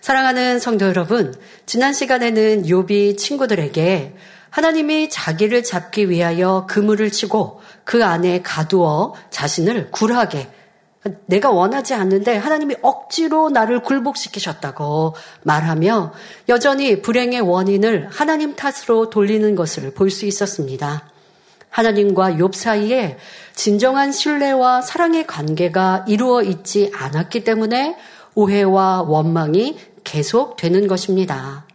사랑하는 성도 여러분, 지난 시간에는 욥이 친구들에게 하나님이 자기를 잡기 위하여 그물을 치고 그 안에 가두어 자신을 굴하게 내가 원하지 않는데 하나님이 억지로 나를 굴복시키셨다고 말하며 여전히 불행의 원인을 하나님 탓으로 돌리는 것을 볼 수 있었습니다. 하나님과 욥 사이에 진정한 신뢰와 사랑의 관계가 이루어 있지 않았기 때문에 오해와 원망이 계속되는 것입니다.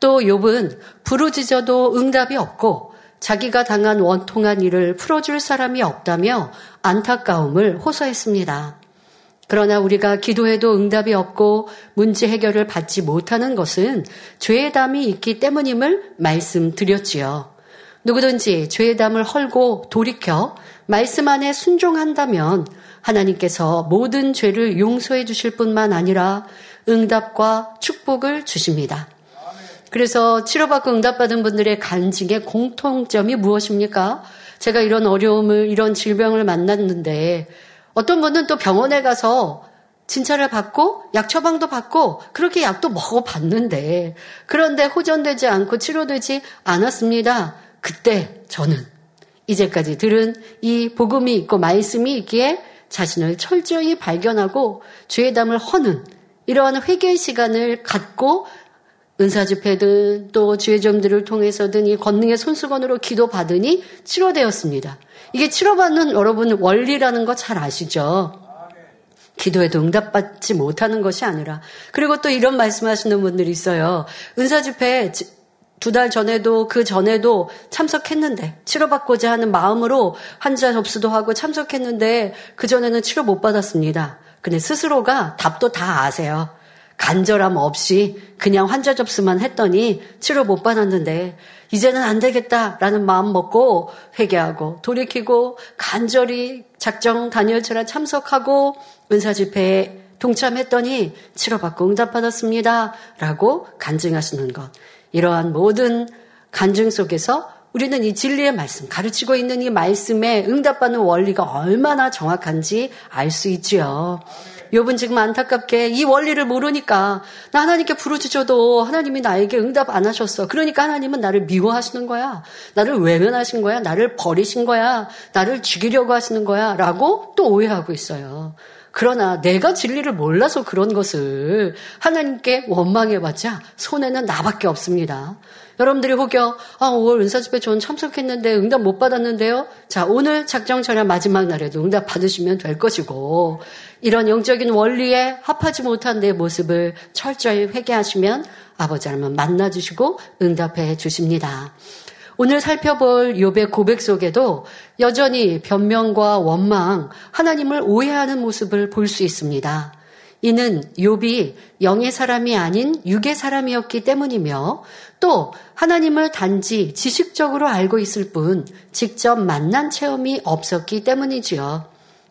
또 욥은 부르짖어도 응답이 없고 자기가 당한 원통한 일을 풀어줄 사람이 없다며 안타까움을 호소했습니다. 그러나 우리가 기도해도 응답이 없고 문제 해결을 받지 못하는 것은 죄의 담이 있기 때문임을 말씀드렸지요. 누구든지 죄의 담을 헐고 돌이켜 말씀 안에 순종한다면 하나님께서 모든 죄를 용서해 주실 뿐만 아니라 응답과 축복을 주십니다. 그래서 치료받고 응답받은 분들의 간증의 공통점이 무엇입니까? 제가 이런 어려움을, 이런 질병을 만났는데 어떤 분은 또 병원에 가서 진찰을 받고 약 처방도 받고 그렇게 약도 먹어봤는데 그런데 호전되지 않고 치료되지 않았습니다. 그때 저는 이제까지 들은 이 복음이 있고 말씀이 있기에 자신을 철저히 발견하고 죄의 담을 허는 이러한 회개의 시간을 갖고 은사 집회든 또 주의점들을 통해서든 이 권능의 손수건으로 기도 받으니 치료되었습니다. 이게 치료받는 여러분 원리라는 거 잘 아시죠? 기도에도 응답받지 못하는 것이 아니라 그리고 또 이런 말씀하시는 분들이 있어요. 은사 집회 두 달 전에도 그 전에도 참석했는데 치료받고자 하는 마음으로 환자 접수도 하고 참석했는데 그 전에는 치료 못 받았습니다. 근데 스스로가 답도 다 아세요. 간절함 없이 그냥 환자 접수만 했더니 치료 못 받았는데 이제는 안 되겠다라는 마음 먹고 회개하고 돌이키고 간절히 작정 단열처럼 참석하고 은사 집회에 동참했더니 치료받고 응답받았습니다. 라고 간증하시는 것. 이러한 모든 간증 속에서 우리는 이 진리의 말씀, 가르치고 있는 이 말씀에 응답받는 원리가 얼마나 정확한지 알 수 있지요. 욥은 지금 안타깝게 이 원리를 모르니까 나 하나님께 부르짖어도 하나님이 나에게 응답 안 하셨어. 그러니까 하나님은 나를 미워하시는 거야. 나를 외면하신 거야. 나를 버리신 거야. 나를 죽이려고 하시는 거야. 라고 또 오해하고 있어요. 그러나 내가 진리를 몰라서 그런 것을 하나님께 원망해봤자 손해는 나밖에 없습니다. 여러분들이 혹여 아 5월 은사집회 전 참석했는데 응답 못 받았는데요. 자 오늘 작정 전야 마지막 날에도 응답 받으시면 될 것이고 이런 영적인 원리에 합하지 못한 내 모습을 철저히 회개하시면 아버지 하나님 만나 주시고 응답해 주십니다. 오늘 살펴볼 욥의 고백 속에도 여전히 변명과 원망, 하나님을 오해하는 모습을 볼 수 있습니다. 이는 욥이 영의 사람이 아닌 육의 사람이었기 때문이며 또 하나님을 단지 지식적으로 알고 있을 뿐 직접 만난 체험이 없었기 때문이지요.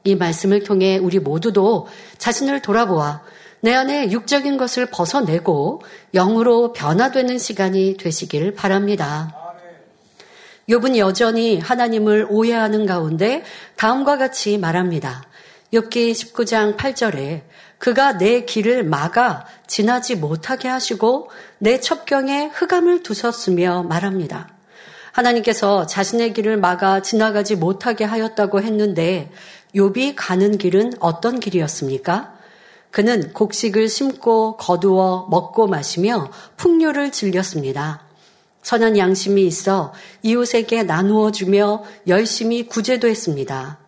이 말씀을 통해 우리 모두도 자신을 돌아보아 내 안에 육적인 것을 벗어내고 영으로 변화되는 시간이 되시길 바랍니다. 욥은 여전히 하나님을 오해하는 가운데 다음과 같이 말합니다. 욥기 19장 8절에 그가 내 길을 막아 지나지 못하게 하시고 내 첩경에 흑암을 두셨으며 말합니다. 하나님께서 자신의 길을 막아 지나가지 못하게 하였다고 했는데 욥이 가는 길은 어떤 길이었습니까? 그는 곡식을 심고 거두어 먹고 마시며 풍요를 즐겼습니다. 선한 양심이 있어 이웃에게 나누어 주며 열심히 구제도 했습니다.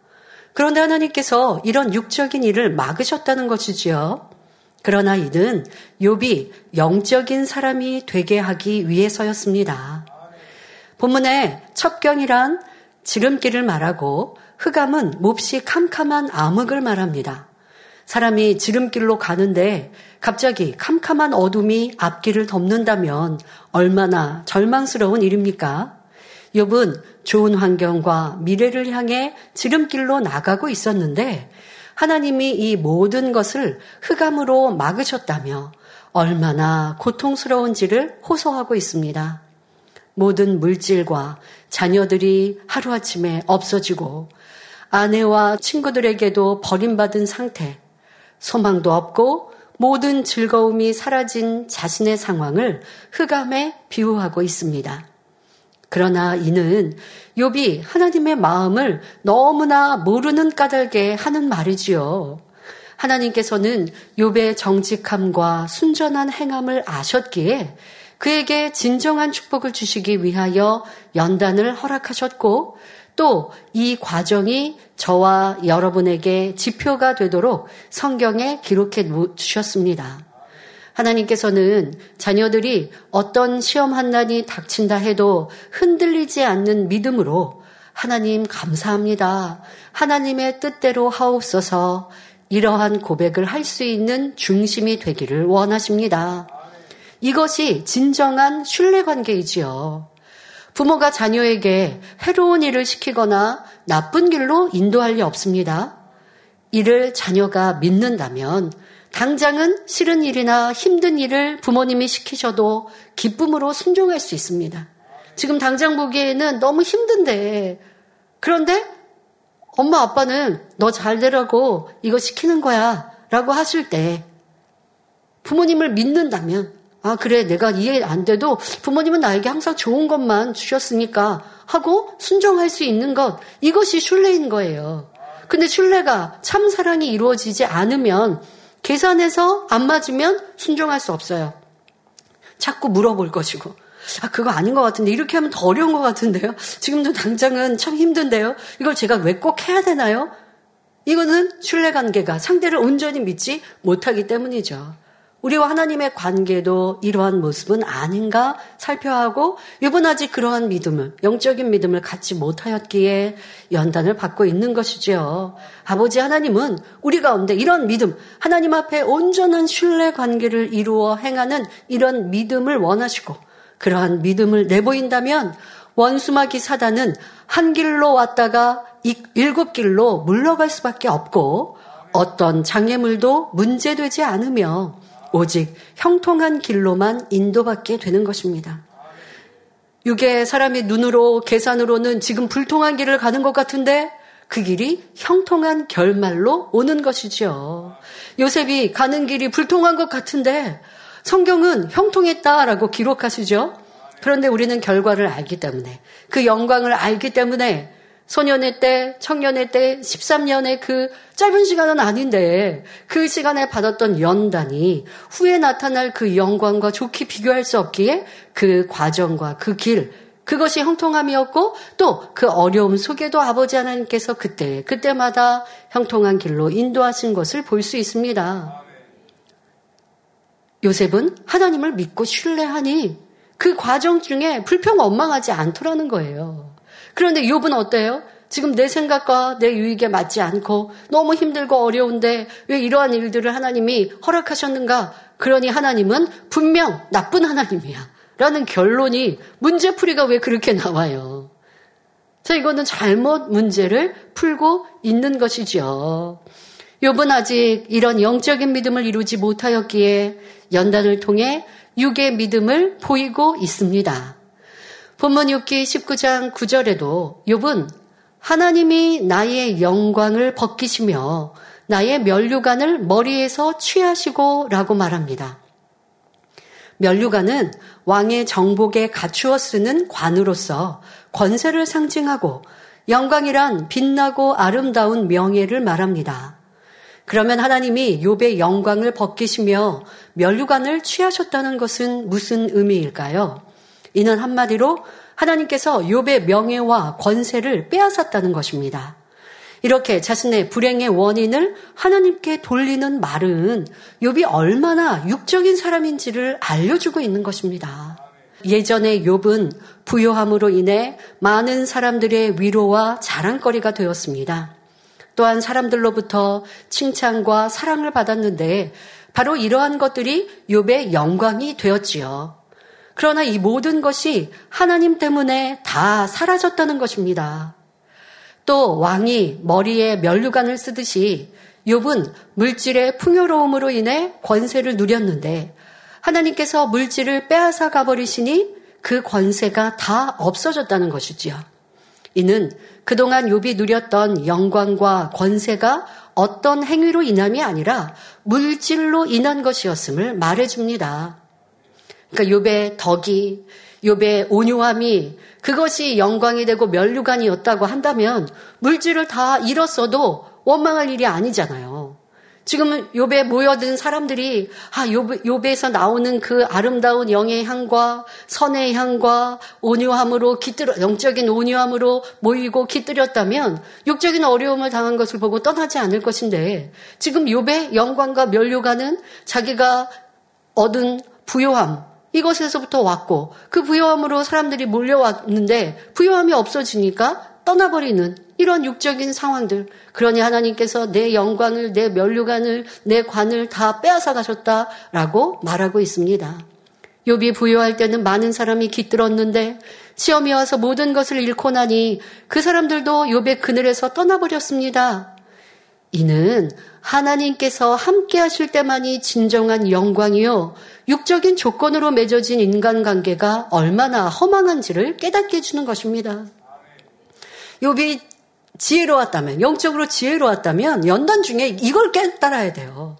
그런데 하나님께서 이런 육적인 일을 막으셨다는 것이지요. 그러나 이는 욥이 영적인 사람이 되게 하기 위해서였습니다. 본문에 첩경이란 지름길을 말하고 흑암은 몹시 캄캄한 암흑을 말합니다. 사람이 지름길로 가는데 갑자기 캄캄한 어둠이 앞길을 덮는다면 얼마나 절망스러운 일입니까? 욥은 좋은 환경과 미래를 향해 지름길로 나가고 있었는데 하나님이 이 모든 것을 흑암으로 막으셨다며 얼마나 고통스러운지를 호소하고 있습니다. 모든 물질과 자녀들이 하루아침에 없어지고 아내와 친구들에게도 버림받은 상태, 소망도 없고 모든 즐거움이 사라진 자신의 상황을 흑암에 비유하고 있습니다. 그러나 이는 욥이 하나님의 마음을 너무나 모르는 까닭에 하는 말이지요. 하나님께서는 욥의 정직함과 순전한 행함을 아셨기에 그에게 진정한 축복을 주시기 위하여 연단을 허락하셨고 또 이 과정이 저와 여러분에게 지표가 되도록 성경에 기록해 주셨습니다. 하나님께서는 자녀들이 어떤 시험 한난이 닥친다 해도 흔들리지 않는 믿음으로 하나님 감사합니다. 하나님의 뜻대로 하옵소서 이러한 고백을 할 수 있는 중심이 되기를 원하십니다. 이것이 진정한 신뢰 관계이지요. 부모가 자녀에게 해로운 일을 시키거나 나쁜 길로 인도할 리 없습니다. 이를 자녀가 믿는다면 당장은 싫은 일이나 힘든 일을 부모님이 시키셔도 기쁨으로 순종할 수 있습니다. 지금 당장 보기에는 너무 힘든데 그런데 엄마 아빠는 너 잘 되라고 이거 시키는 거야 라고 하실 때 부모님을 믿는다면 아, 그래, 내가 이해 안 돼도 부모님은 나에게 항상 좋은 것만 주셨으니까 하고 순종할 수 있는 것, 이것이 신뢰인 거예요. 근데 신뢰가 참 사랑이 이루어지지 않으면 계산해서 안 맞으면 순종할 수 없어요. 자꾸 물어볼 것이고. 아, 그거 아닌 것 같은데, 이렇게 하면 더 어려운 것 같은데요? 지금도 당장은 참 힘든데요? 이걸 제가 왜 꼭 해야 되나요? 이거는 신뢰관계가 상대를 온전히 믿지 못하기 때문이죠. 우리와 하나님의 관계도 이러한 모습은 아닌가 살펴야 하고 이번 아직 그러한 믿음을 영적인 믿음을 갖지 못하였기에 연단을 받고 있는 것이지요. 아버지 하나님은 우리 가운데 이런 믿음 하나님 앞에 온전한 신뢰 관계를 이루어 행하는 이런 믿음을 원하시고 그러한 믿음을 내보인다면 원수마귀 사단은 한 길로 왔다가 일곱 길로 물러갈 수밖에 없고 어떤 장애물도 문제되지 않으며 오직 형통한 길로만 인도받게 되는 것입니다. 육의 사람이 눈으로 계산으로는 지금 불통한 길을 가는 것 같은데 그 길이 형통한 결말로 오는 것이죠. 요셉이 가는 길이 불통한 것 같은데 성경은 형통했다라고 기록하시죠. 그런데 우리는 결과를 알기 때문에 그 영광을 알기 때문에 소년의 때, 청년의 때, 13년의 그 짧은 시간은 아닌데 그 시간에 받았던 연단이 후에 나타날 그 영광과 좋게 비교할 수 없기에 그 과정과 그 길, 그것이 형통함이었고 또 그 어려움 속에도 아버지 하나님께서 그때, 그때마다 형통한 길로 인도하신 것을 볼 수 있습니다. 요셉은 하나님을 믿고 신뢰하니 그 과정 중에 불평 원망하지 않더라는 거예요. 그런데 욥은 어때요? 지금 내 생각과 내 유익에 맞지 않고 너무 힘들고 어려운데 왜 이러한 일들을 하나님이 허락하셨는가? 그러니 하나님은 분명 나쁜 하나님이야. 라는 결론이 문제풀이가 왜 그렇게 나와요? 자, 이거는 잘못 문제를 풀고 있는 것이죠. 욥은 아직 이런 영적인 믿음을 이루지 못하였기에 연단을 통해 육의 믿음을 보이고 있습니다. 본문 6기 19장 9절에도 욥은 하나님이 나의 영광을 벗기시며 나의 면류관을 머리에서 취하시고 라고 말합니다. 면류관은 왕의 정복에 갖추어 쓰는 관으로서 권세를 상징하고 영광이란 빛나고 아름다운 명예를 말합니다. 그러면 하나님이 욥의 영광을 벗기시며 면류관을 취하셨다는 것은 무슨 의미일까요? 이는 한마디로 하나님께서 욥의 명예와 권세를 빼앗았다는 것입니다. 이렇게 자신의 불행의 원인을 하나님께 돌리는 말은 욥이 얼마나 육적인 사람인지를 알려주고 있는 것입니다. 예전에 욥은 부요함으로 인해 많은 사람들의 위로와 자랑거리가 되었습니다. 또한 사람들로부터 칭찬과 사랑을 받았는데 바로 이러한 것들이 욥의 영광이 되었지요. 그러나 이 모든 것이 하나님 때문에 다 사라졌다는 것입니다. 또 왕이 머리에 면류관을 쓰듯이 욥은 물질의 풍요로움으로 인해 권세를 누렸는데 하나님께서 물질을 빼앗아 가버리시니 그 권세가 다 없어졌다는 것이지요. 이는 그동안 욥이 누렸던 영광과 권세가 어떤 행위로 인함이 아니라 물질로 인한 것이었음을 말해줍니다. 그러니까 욥의 덕이, 욥의 온유함이 그것이 영광이 되고 멸류관이었다고 한다면 물질을 다 잃었어도 원망할 일이 아니잖아요. 지금은 욥에 모여든 사람들이 아 욥, 욥에서 나오는 그 아름다운 영의 향과 선의 향과 온유함으로 기뜨려 영적인 온유함으로 모이고 기뜨렸다면 육적인 어려움을 당한 것을 보고 떠나지 않을 것인데 지금 욥의 영광과 멸류가는 자기가 얻은 부요함 이것에서부터 왔고 그 부요함으로 사람들이 몰려왔는데 부요함이 없어지니까 떠나버리는 이런 육적인 상황들. 그러니 하나님께서 내 영광을, 내 면류관을, 내 관을 다 빼앗아 가셨다라고 말하고 있습니다. 욥이 부여할 때는 많은 사람이 깃들었는데 시험이 와서 모든 것을 잃고 나니 그 사람들도 욥의 그늘에서 떠나버렸습니다. 이는 하나님께서 함께 하실 때만이 진정한 영광이요. 육적인 조건으로 맺어진 인간관계가 얼마나 허망한지를 깨닫게 해주는 것입니다. 욥이 지혜로웠다면, 영적으로 지혜로웠다면 연단 중에 이걸 깨달아야 돼요.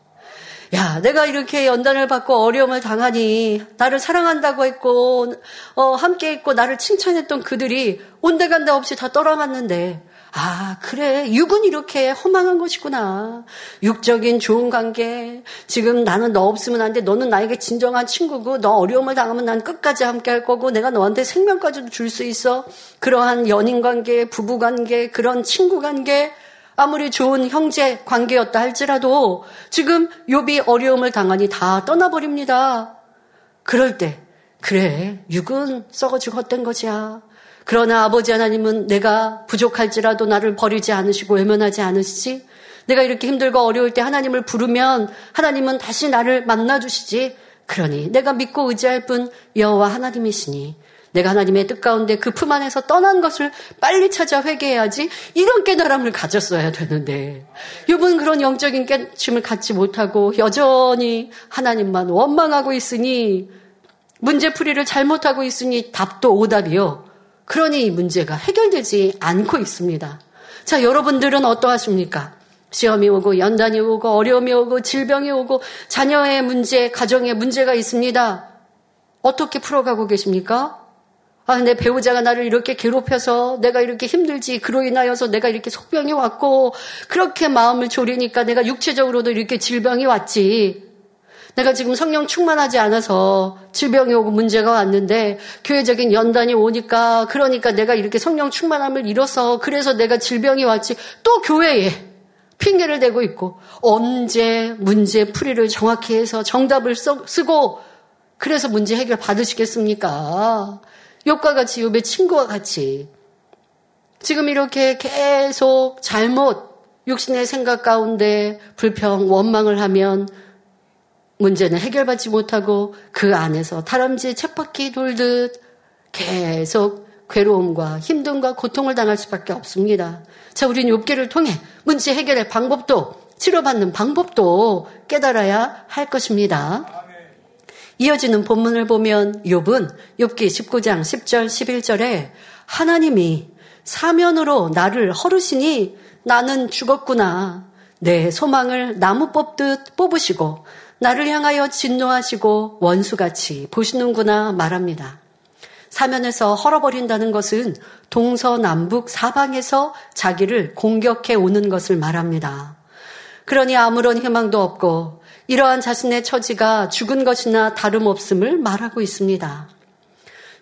야, 내가 이렇게 연단을 받고 어려움을 당하니 나를 사랑한다고 했고 어, 함께 했고 나를 칭찬했던 그들이 온데간데 없이 다 떠나갔는데 아, 그래. 육은 이렇게 허망한 것이구나. 육적인 좋은 관계. 지금 나는 너 없으면 안 돼. 너는 나에게 진정한 친구고, 너 어려움을 당하면 난 끝까지 함께 할 거고, 내가 너한테 생명까지도 줄 수 있어. 그러한 연인 관계, 부부 관계, 그런 친구 관계, 아무리 좋은 형제 관계였다 할지라도 지금 욥이 어려움을 당하니 다 떠나버립니다. 그럴 때, 그래, 육은 썩어지고 헛된 것이야. 그러나 아버지 하나님은 내가 부족할지라도 나를 버리지 않으시고 외면하지 않으시지? 내가 이렇게 힘들고 어려울 때 하나님을 부르면 하나님은 다시 나를 만나 주시지? 그러니 내가 믿고 의지할 분 여호와 하나님이시니 내가 하나님의 뜻 가운데 그 품 안에서 떠난 것을 빨리 찾아 회개해야지 이런 깨달음을 가졌어야 되는데 이분 그런 영적인 깨침을 갖지 못하고 여전히 하나님만 원망하고 있으니 문제풀이를 잘못하고 있으니 답도 오답이요. 그러니 이 문제가 해결되지 않고 있습니다. 자, 여러분들은 어떠하십니까? 시험이 오고 연단이 오고 어려움이 오고 질병이 오고 자녀의 문제, 가정의 문제가 있습니다. 어떻게 풀어가고 계십니까? 아, 내 배우자가 나를 이렇게 괴롭혀서 내가 이렇게 힘들지. 그로 인하여서 내가 이렇게 속병이 왔고, 그렇게 마음을 졸이니까 내가 육체적으로도 이렇게 질병이 왔지. 내가 지금 성령 충만하지 않아서 질병이 오고 문제가 왔는데 교회적인 연단이 오니까 그러니까 내가 이렇게 성령 충만함을 잃어서 그래서 내가 질병이 왔지 또 교회에 핑계를 대고 있고 언제 문제 풀이를 정확히 해서 정답을 쓰고 그래서 문제 해결 받으시겠습니까? 욕과 같이 욕의 친구와 같이 지금 이렇게 계속 잘못 육신의 생각 가운데 불평 원망을 하면 문제는 해결받지 못하고 그 안에서 다람쥐 쳇바퀴 돌듯 계속 괴로움과 힘듦과 고통을 당할 수밖에 없습니다. 자, 우리는 욥기를 통해 문제 해결의 방법도 치료받는 방법도 깨달아야 할 것입니다. 이어지는 본문을 보면 욥은 욥기 19장 10절 11절에 하나님이 사면으로 나를 허르시니 나는 죽었구나. 내 소망을 나무 뽑듯 뽑으시고 나를 향하여 진노하시고 원수같이 보시는구나 말합니다. 사면에서 헐어버린다는 것은 동서남북 사방에서 자기를 공격해 오는 것을 말합니다. 그러니 아무런 희망도 없고 이러한 자신의 처지가 죽은 것이나 다름없음을 말하고 있습니다.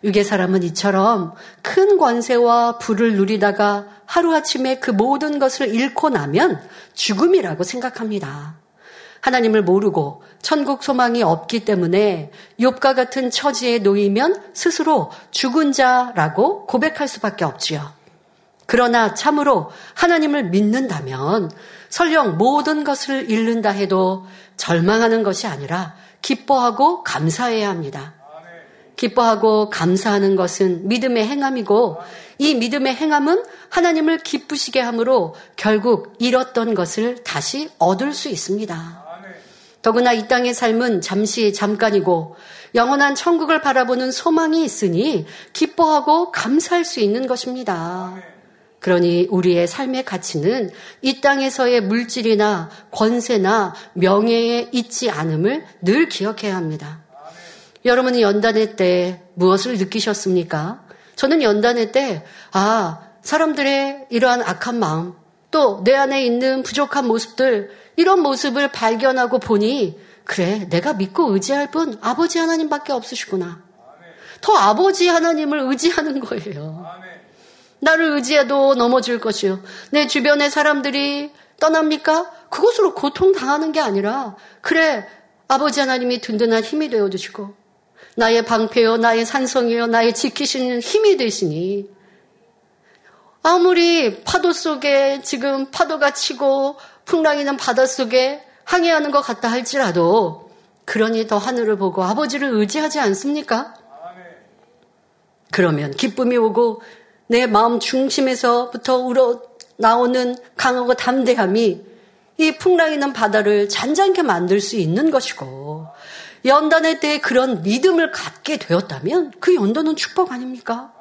유괴 사람은 이처럼 큰 권세와 부를 누리다가 하루아침에 그 모든 것을 잃고 나면 죽음이라고 생각합니다. 하나님을 모르고 천국 소망이 없기 때문에 욥과 같은 처지에 놓이면 스스로 죽은 자라고 고백할 수밖에 없지요. 그러나 참으로 하나님을 믿는다면 설령 모든 것을 잃는다 해도 절망하는 것이 아니라 기뻐하고 감사해야 합니다. 기뻐하고 감사하는 것은 믿음의 행함이고 이 믿음의 행함은 하나님을 기쁘시게 함으로 결국 잃었던 것을 다시 얻을 수 있습니다. 더구나 이 땅의 삶은 잠시 잠깐이고 영원한 천국을 바라보는 소망이 있으니 기뻐하고 감사할 수 있는 것입니다. 그러니 우리의 삶의 가치는 이 땅에서의 물질이나 권세나 명예에 있지 않음을 늘 기억해야 합니다. 여러분은 연단회 때 무엇을 느끼셨습니까? 저는 연단회 때, 아, 사람들의 이러한 악한 마음, 또 내 안에 있는 부족한 모습들, 이런 모습을 발견하고 보니, 그래, 내가 믿고 의지할 분 아버지 하나님밖에 없으시구나. 더 아버지 하나님을 의지하는 거예요. 나를 의지해도 넘어질 것이요. 내 주변의 사람들이 떠납니까? 그것으로 고통당하는 게 아니라, 그래, 아버지 하나님이 든든한 힘이 되어주시고, 나의 방패요, 나의 산성이요, 나의 지키시는 힘이 되시니, 아무리 파도 속에 지금 파도가 치고 풍랑이는 바다 속에 항해하는 것 같다 할지라도, 그러니 더 하늘을 보고 아버지를 의지하지 않습니까? 그러면 기쁨이 오고 내 마음 중심에서부터 우러 나오는 강하고 담대함이 이 풍랑이는 바다를 잔잔케 만들 수 있는 것이고 연단의 때에 그런 믿음을 갖게 되었다면 그 연단은 축복 아닙니까?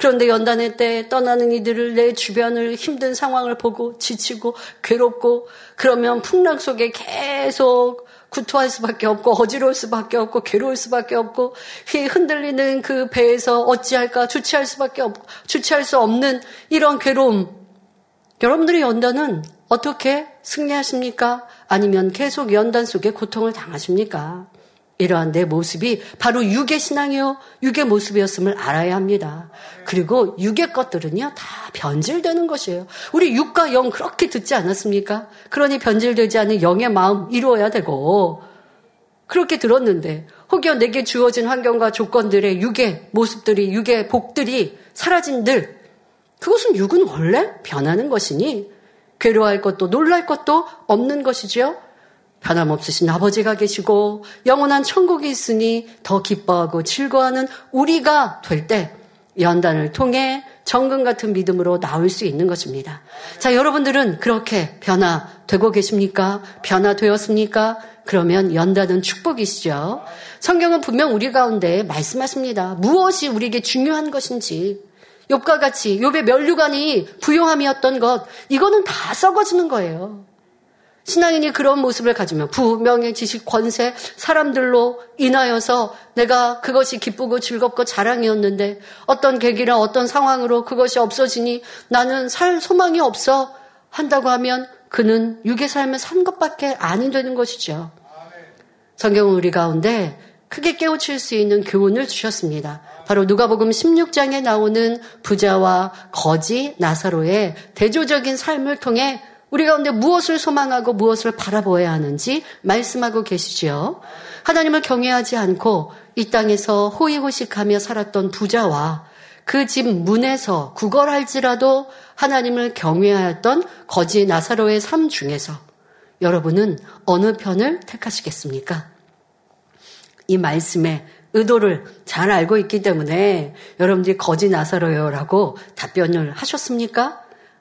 그런데 연단의 때 떠나는 이들을 내 주변을 힘든 상황을 보고 지치고 괴롭고 그러면 풍랑 속에 계속 구토할 수밖에 없고 어지러울 수밖에 없고 괴로울 수밖에 없고 흔들리는 그 배에서 어찌할까 주체할 수밖에 없고 주체할 수 없는 이런 괴로움. 여러분들의 연단은 어떻게 승리하십니까? 아니면 계속 연단 속에 고통을 당하십니까? 이러한 내 모습이 바로 육의 신앙이요, 육의 모습이었음을 알아야 합니다. 그리고 육의 것들은요, 다 변질되는 것이에요. 우리 육과 영 그렇게 듣지 않았습니까? 그러니 변질되지 않은 영의 마음 이루어야 되고, 그렇게 들었는데, 혹여 내게 주어진 환경과 조건들의 육의 모습들이, 육의 복들이 사라진들, 그것은 육은 원래 변하는 것이니, 괴로워할 것도 놀랄 것도 없는 것이지요. 변함없으신 아버지가 계시고 영원한 천국이 있으니 더 기뻐하고 즐거워하는 우리가 될 때 연단을 통해 정금 같은 믿음으로 나올 수 있는 것입니다. 자, 여러분들은 그렇게 변화되고 계십니까? 변화되었습니까? 그러면 연단은 축복이시죠. 성경은 분명 우리 가운데 말씀하십니다. 무엇이 우리에게 중요한 것인지. 욥과 같이 욥의 멸류관이 부용함이었던 것 이거는 다 썩어지는 거예요. 신앙인이 그런 모습을 가지면 부 명예, 지식, 권세, 사람들로 인하여서 내가 그것이 기쁘고 즐겁고 자랑이었는데 어떤 계기나 어떤 상황으로 그것이 없어지니 나는 살 소망이 없어 한다고 하면 그는 육의 삶을 산 것밖에 아니 되는 것이죠. 성경은 우리 가운데 크게 깨우칠 수 있는 교훈을 주셨습니다. 바로 누가복음 16장에 나오는 부자와 거지 나사로의 대조적인 삶을 통해 우리 가운데 무엇을 소망하고 무엇을 바라보아야 하는지 말씀하고 계시지요. 하나님을 경외하지 않고 이 땅에서 호의호식하며 살았던 부자와 그 집 문에서 구걸할지라도 하나님을 경외하였던 거지 나사로의 삶 중에서 여러분은 어느 편을 택하시겠습니까? 이 말씀의 의도를 잘 알고 있기 때문에 여러분들이 거지 나사로요라고 답변을 하셨습니까?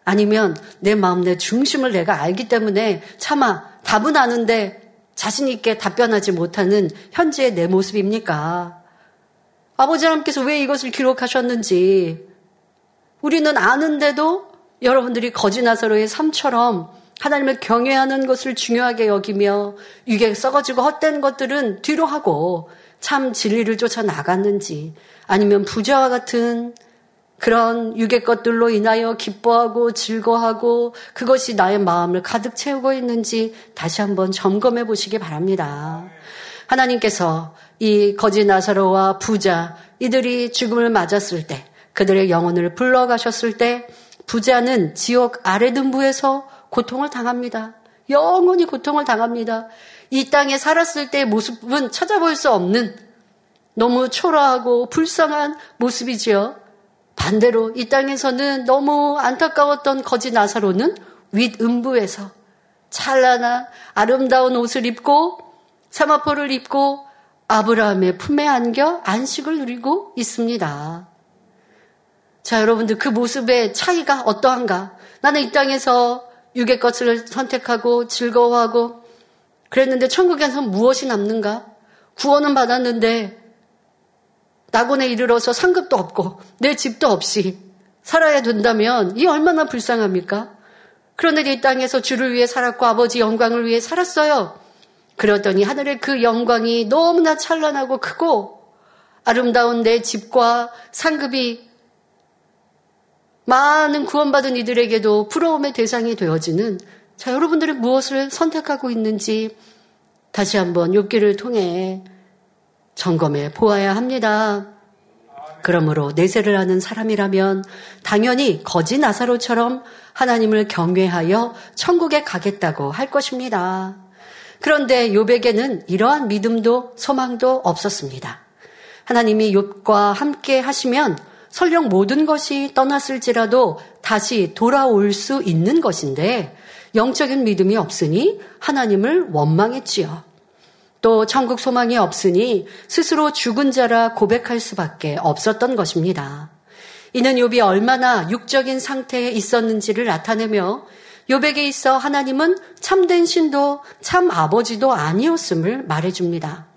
아니면 내 마음, 내 중심을 내가 알기 때문에 차마 답은 아는데 자신있게 답변하지 못하는 현재의 내 모습입니까? 아버지 하나님께서 왜 이것을 기록하셨는지 우리는 아는데도 여러분들이 거지나사로의 삶처럼 하나님을 경외하는 것을 중요하게 여기며 육에 썩어지고 헛된 것들은 뒤로 하고 참 진리를 쫓아 나갔는지 아니면 부자와 같은 그런 육의 것들로 인하여 기뻐하고 즐거워하고 그것이 나의 마음을 가득 채우고 있는지 다시 한번 점검해 보시기 바랍니다. 하나님께서 이 거지 나사로와 부자 이들이 죽음을 맞았을 때 그들의 영혼을 불러가셨을 때 부자는 지옥 아래 등부에서 고통을 당합니다. 영원히 고통을 당합니다. 이 땅에 살았을 때의 모습은 찾아볼 수 없는 너무 초라하고 불쌍한 모습이지요. 반대로 이 땅에서는 너무 안타까웠던 거지 나사로는 윗음부에서 찬란한 아름다운 옷을 입고 사마포를 입고 아브라함의 품에 안겨 안식을 누리고 있습니다. 자, 여러분들 그 모습의 차이가 어떠한가? 나는 이 땅에서 육의 것을 선택하고 즐거워하고 그랬는데 천국에서 무엇이 남는가? 구원은 받았는데 낙원에 이르러서 상급도 없고 내 집도 없이 살아야 된다면 이 얼마나 불쌍합니까? 그런데 이 땅에서 주를 위해 살았고 아버지 영광을 위해 살았어요. 그러더니 하늘의 그 영광이 너무나 찬란하고 크고 아름다운 내 집과 상급이 많은 구원받은 이들에게도 부러움의 대상이 되어지는 자 여러분들은 무엇을 선택하고 있는지 다시 한번 욥기를 통해 점검해 보아야 합니다. 그러므로 내세를 하는 사람이라면 당연히 거지 나사로처럼 하나님을 경외하여 천국에 가겠다고 할 것입니다. 그런데 욥에게는 이러한 믿음도 소망도 없었습니다. 하나님이 욥과 함께 하시면 설령 모든 것이 떠났을지라도 다시 돌아올 수 있는 것인데 영적인 믿음이 없으니 하나님을 원망했지요. 또 천국 소망이 없으니 스스로 죽은 자라 고백할 수밖에 없었던 것입니다. 이는 욥이 얼마나 육적인 상태에 있었는지를 나타내며 욥에게 있어 하나님은 참된 신도 참 아버지도 아니었음을 말해줍니다.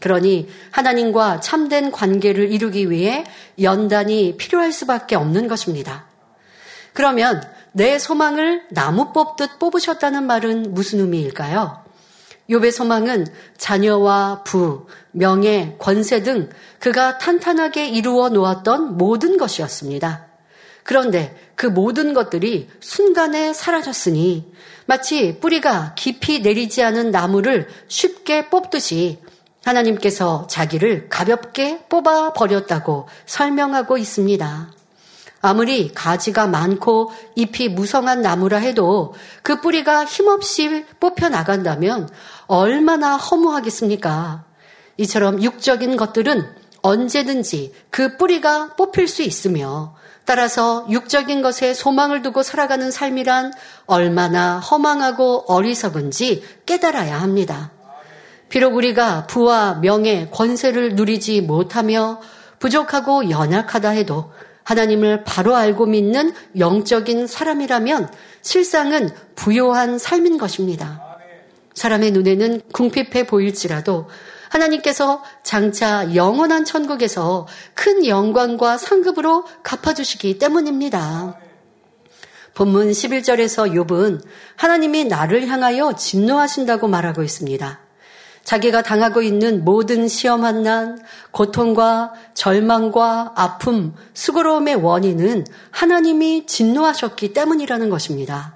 그러니 하나님과 참된 관계를 이루기 위해 연단이 필요할 수밖에 없는 것입니다. 그러면 내 소망을 나무 뽑듯 뽑으셨다는 말은 무슨 의미일까요? 욥의 소망은 자녀와 부, 명예, 권세 등 그가 탄탄하게 이루어 놓았던 모든 것이었습니다. 그런데 그 모든 것들이 순간에 사라졌으니 마치 뿌리가 깊이 내리지 않은 나무를 쉽게 뽑듯이 하나님께서 자기를 가볍게 뽑아 버렸다고 설명하고 있습니다. 아무리 가지가 많고 잎이 무성한 나무라 해도 그 뿌리가 힘없이 뽑혀 나간다면 얼마나 허무하겠습니까? 이처럼 육적인 것들은 언제든지 그 뿌리가 뽑힐 수 있으며 따라서 육적인 것에 소망을 두고 살아가는 삶이란 얼마나 허망하고 어리석은지 깨달아야 합니다. 비록 우리가 부와 명예, 권세를 누리지 못하며 부족하고 연약하다 해도 하나님을 바로 알고 믿는 영적인 사람이라면 실상은 부요한 삶인 것입니다. 사람의 눈에는 궁핍해 보일지라도 하나님께서 장차 영원한 천국에서 큰 영광과 상급으로 갚아주시기 때문입니다. 본문 11절에서 욥은 하나님이 나를 향하여 진노하신다고 말하고 있습니다. 자기가 당하고 있는 모든 시험 한 난, 고통과 절망과 아픔, 수고로움의 원인은 하나님이 진노하셨기 때문이라는 것입니다.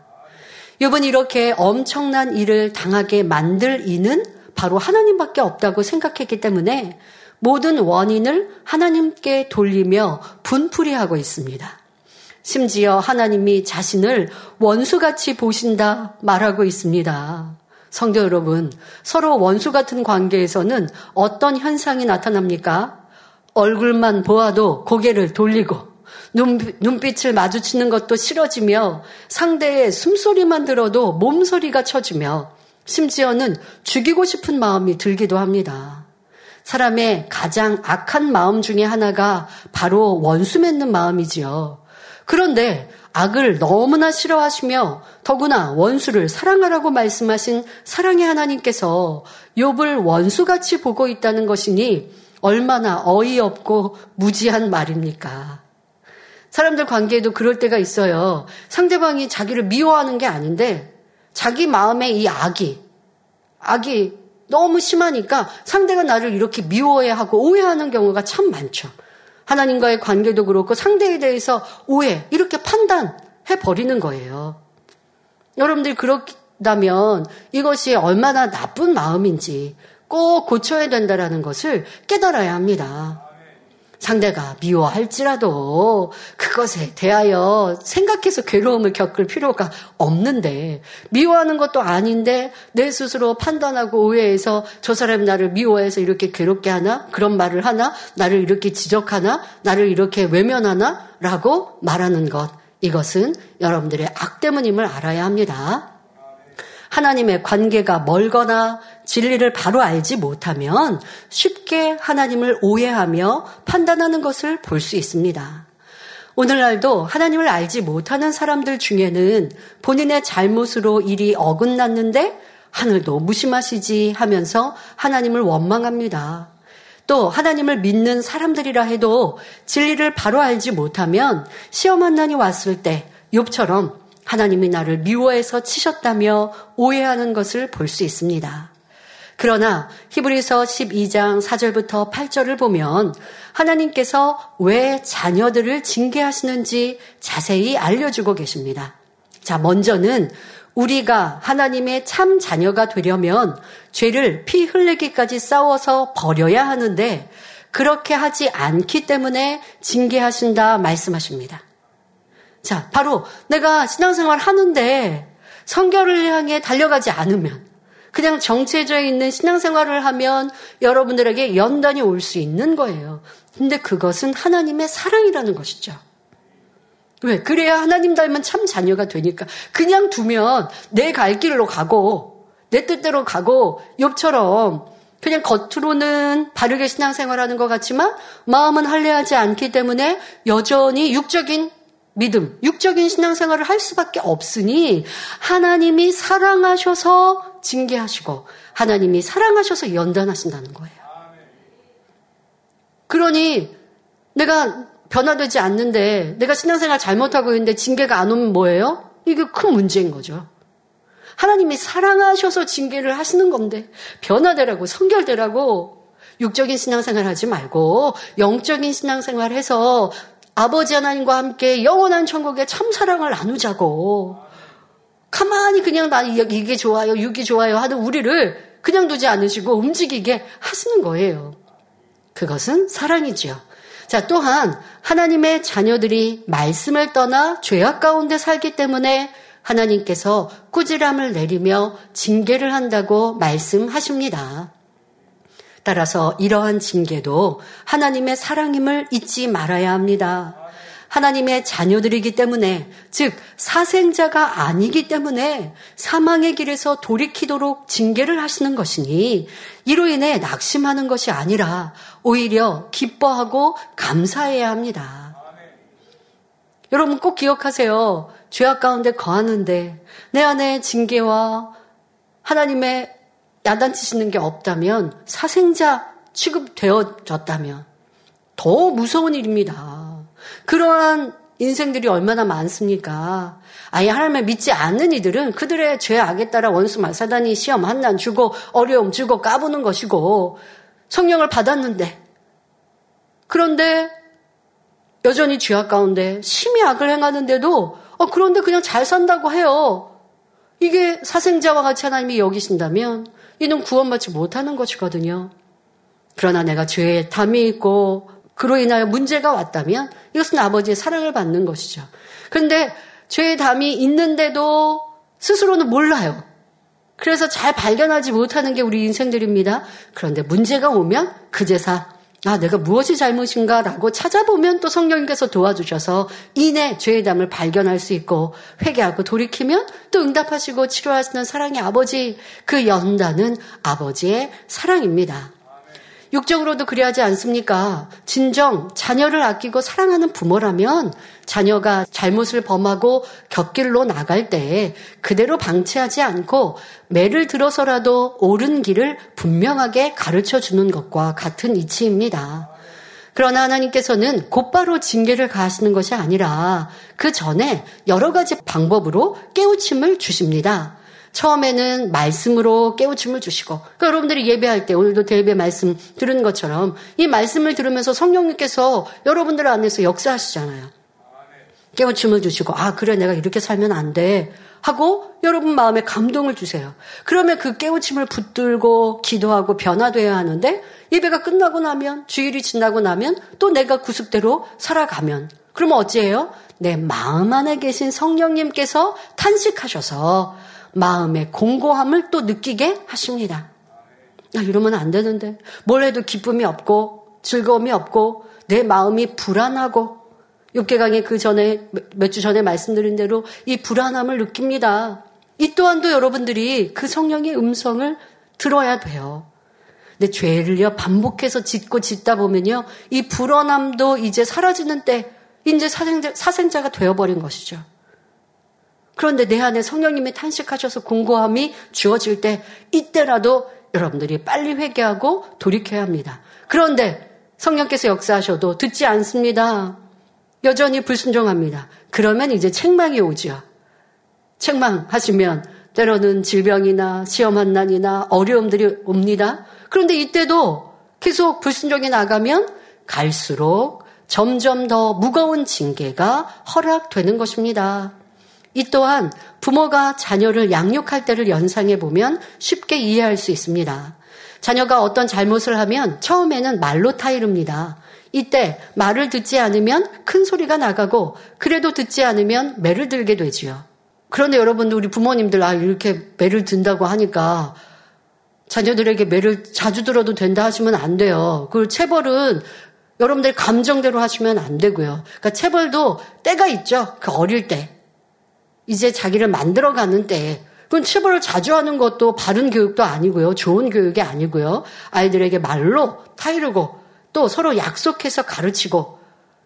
욥은 이렇게 엄청난 일을 당하게 만들 이는 바로 하나님밖에 없다고 생각했기 때문에 모든 원인을 하나님께 돌리며 분풀이하고 있습니다. 심지어 하나님이 자신을 원수같이 보신다 말하고 있습니다. 성도 여러분, 서로 원수 같은 관계에서는 어떤 현상이 나타납니까? 얼굴만 보아도 고개를 돌리고 눈빛을 마주치는 것도 싫어지며 상대의 숨소리만 들어도 몸소리가 쳐지며 심지어는 죽이고 싶은 마음이 들기도 합니다. 사람의 가장 악한 마음 중에 하나가 바로 원수 맺는 마음이지요. 그런데 악을 너무나 싫어하시며 더구나 원수를 사랑하라고 말씀하신 사랑의 하나님께서 욥을 원수같이 보고 있다는 것이니 얼마나 어이없고 무지한 말입니까? 사람들 관계에도 그럴 때가 있어요. 상대방이 자기를 미워하는 게 아닌데 자기 마음에 이 악이 악이 너무 심하니까 상대가 나를 이렇게 미워해 하고 오해하는 경우가 참 많죠. 하나님과의 관계도 그렇고 상대에 대해서 오해 이렇게 판단해 버리는 거예요. 여러분들이 그렇다면 이것이 얼마나 나쁜 마음인지 꼭 고쳐야 된다라는 것을 깨달아야 합니다. 상대가 미워할지라도 그것에 대하여 생각해서 괴로움을 겪을 필요가 없는데 미워하는 것도 아닌데 내 스스로 판단하고 오해해서 저 사람이 나를 미워해서 이렇게 괴롭게 하나? 그런 말을 하나? 나를 이렇게 지적하나? 나를 이렇게 외면하나? 라고 말하는 것. 이것은 여러분들의 악때문임을 알아야 합니다. 하나님의 관계가 멀거나 진리를 바로 알지 못하면 쉽게 하나님을 오해하며 판단하는 것을 볼 수 있습니다. 오늘날도 하나님을 알지 못하는 사람들 중에는 본인의 잘못으로 일이 어긋났는데 하늘도 무심하시지 하면서 하나님을 원망합니다. 또 하나님을 믿는 사람들이라 해도 진리를 바로 알지 못하면 시험 한 난이 왔을 때 욥처럼 하나님이 나를 미워해서 치셨다며 오해하는 것을 볼 수 있습니다. 그러나 히브리서 12장 4절부터 8절을 보면 하나님께서 왜 자녀들을 징계하시는지 자세히 알려주고 계십니다. 자, 먼저는 우리가 하나님의 참 자녀가 되려면 죄를 피 흘리기까지 싸워서 버려야 하는데 그렇게 하지 않기 때문에 징계하신다 말씀하십니다. 자, 바로 내가 신앙생활 하는데 성결을 향해 달려가지 않으면 그냥 정체져 있는 신앙생활을 하면 여러분들에게 연단이 올 수 있는 거예요. 근데 그것은 하나님의 사랑이라는 것이죠. 왜? 그래야 하나님 닮은 참 자녀가 되니까 그냥 두면 내 갈 길로 가고 내 뜻대로 가고 욥처럼 그냥 겉으로는 바르게 신앙생활 하는 것 같지만 마음은 할례하지 않기 때문에 여전히 육적인 믿음, 육적인 신앙생활을 할 수밖에 없으니 하나님이 사랑하셔서 징계하시고 하나님이 사랑하셔서 연단하신다는 거예요. 그러니 내가 변화되지 않는데 내가 신앙생활 잘못하고 있는데 징계가 안 오면 뭐예요? 이게 큰 문제인 거죠. 하나님이 사랑하셔서 징계를 하시는 건데 변화되라고 성결되라고 육적인 신앙생활 하지 말고 영적인 신앙생활 해서 아버지 하나님과 함께 영원한 천국의 참 사랑을 나누자고 가만히 그냥 나 이게 좋아요, 육이 좋아요 하는 우리를 그냥 두지 않으시고 움직이게 하시는 거예요. 그것은 사랑이지요. 자, 또한 하나님의 자녀들이 말씀을 떠나 죄악 가운데 살기 때문에 하나님께서 꾸지람을 내리며 징계를 한다고 말씀하십니다. 따라서 이러한 징계도 하나님의 사랑임을 잊지 말아야 합니다. 하나님의 자녀들이기 때문에, 즉, 사생자가 아니기 때문에 사망의 길에서 돌이키도록 징계를 하시는 것이니, 이로 인해 낙심하는 것이 아니라 오히려 기뻐하고 감사해야 합니다. 여러분 꼭 기억하세요. 죄악 가운데 거하는데 내 안에 징계와 하나님의 야단치시는 게 없다면 사생자 취급되어졌다면 더 무서운 일입니다. 그러한 인생들이 얼마나 많습니까? 아예 하나님을 믿지 않는 이들은 그들의 죄악에 따라 원수 마사단이 시험 한난 주고 어려움 주고 까부는 것이고 성령을 받았는데 그런데 여전히 죄악 가운데 심히 악을 행하는데도 어, 그런데 그냥 잘 산다고 해요. 이게 사생자와 같이 하나님이 여기신다면 이는 구원받지 못하는 것이거든요. 그러나 내가 죄에 담이 있고 그로 인하여 문제가 왔다면 이것은 아버지의 사랑을 받는 것이죠. 그런데 죄의 담이 있는데도 스스로는 몰라요. 그래서 잘 발견하지 못하는 게 우리 인생들입니다. 그런데 문제가 오면 그 제사 아, 내가 무엇이 잘못인가 라고 찾아보면 또 성령님께서 도와주셔서 이내 죄의 담을 발견할 수 있고 회개하고 돌이키면 또 응답하시고 치료하시는 사랑의 아버지 그 연단은 아버지의 사랑입니다. 육적으로도 그리하지 않습니까? 진정 자녀를 아끼고 사랑하는 부모라면 자녀가 잘못을 범하고 곁길로 나갈 때 그대로 방치하지 않고 매를 들어서라도 옳은 길을 분명하게 가르쳐 주는 것과 같은 이치입니다. 그러나 하나님께서는 곧바로 징계를 가하시는 것이 아니라 그 전에 여러 가지 방법으로 깨우침을 주십니다. 처음에는 말씀으로 깨우침을 주시고 그러니까 여러분들이 예배할 때 오늘도 대배 말씀 들은 것처럼 이 말씀을 들으면서 성령님께서 여러분들 안에서 역사하시잖아요. 깨우침을 주시고 아 그래 내가 이렇게 살면 안 돼. 하고 여러분 마음에 감동을 주세요. 그러면 그 깨우침을 붙들고 기도하고 변화돼야 하는데 예배가 끝나고 나면 주일이 지나고 나면 또 내가 구습대로 살아가면 그러면 어찌해요? 내 마음 안에 계신 성령님께서 탄식하셔서 마음의 공고함을 또 느끼게 하십니다. 아, 이러면 안 되는데. 뭘 해도 기쁨이 없고 즐거움이 없고 내 마음이 불안하고 육개강의 그 전에 몇 주 전에 말씀드린 대로 이 불안함을 느낍니다. 이 또한도 여러분들이 그 성령의 음성을 들어야 돼요. 근데 죄를요 반복해서 짓고 짓다 보면요 이 불안함도 이제 사라지는 때 이제 사생자, 사생자가 되어버린 것이죠. 그런데 내 안에 성령님이 탄식하셔서 공고함이 주어질 때 이때라도 여러분들이 빨리 회개하고 돌이켜야 합니다. 그런데 성령께서 역사하셔도 듣지 않습니다. 여전히 불순종합니다. 그러면 이제 책망이 오죠. 책망하시면 때로는 질병이나 시험 한난이나 어려움들이 옵니다. 그런데 이때도 계속 불순종이 나가면 갈수록 점점 더 무거운 징계가 허락되는 것입니다. 이 또한 부모가 자녀를 양육할 때를 연상해 보면 쉽게 이해할 수 있습니다. 자녀가 어떤 잘못을 하면 처음에는 말로 타이릅니다. 이때 말을 듣지 않으면 큰 소리가 나가고 그래도 듣지 않으면 매를 들게 되지요. 그런데 여러분들 우리 부모님들 아 이렇게 매를 든다고 하니까 자녀들에게 매를 자주 들어도 된다 하시면 안 돼요. 그 체벌은 여러분들 감정대로 하시면 안 되고요. 그러니까 체벌도 때가 있죠. 그 어릴 때. 이제 자기를 만들어가는 때. 그건 체벌을 자주 하는 것도 바른 교육도 아니고요. 좋은 교육이 아니고요. 아이들에게 말로 타이르고 또 서로 약속해서 가르치고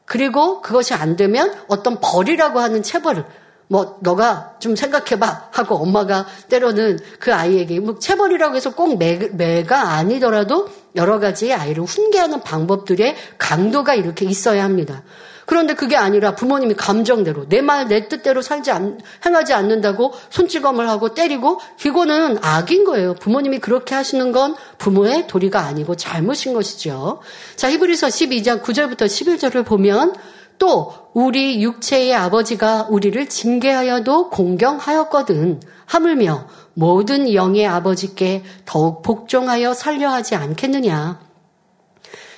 그리고 그것이 안 되면 어떤 벌이라고 하는 체벌을 뭐 너가 좀 생각해봐 하고 엄마가 때로는 그 아이에게 뭐 체벌이라고 해서 꼭 매, 매가 아니더라도 여러 가지 아이를 훈계하는 방법들의 강도가 이렇게 있어야 합니다. 그런데 그게 아니라 부모님이 감정대로 내 말 내 뜻대로 살지 않, 행하지 않는다고 손찌검을 하고 때리고 이거는 악인 거예요. 부모님이 그렇게 하시는 건 부모의 도리가 아니고 잘못인 것이죠. 자 히브리서 12장 9절부터 11절을 보면 또 우리 육체의 아버지가 우리를 징계하여도 공경하였거든 하물며 모든 영의 아버지께 더욱 복종하여 살려 하지 않겠느냐.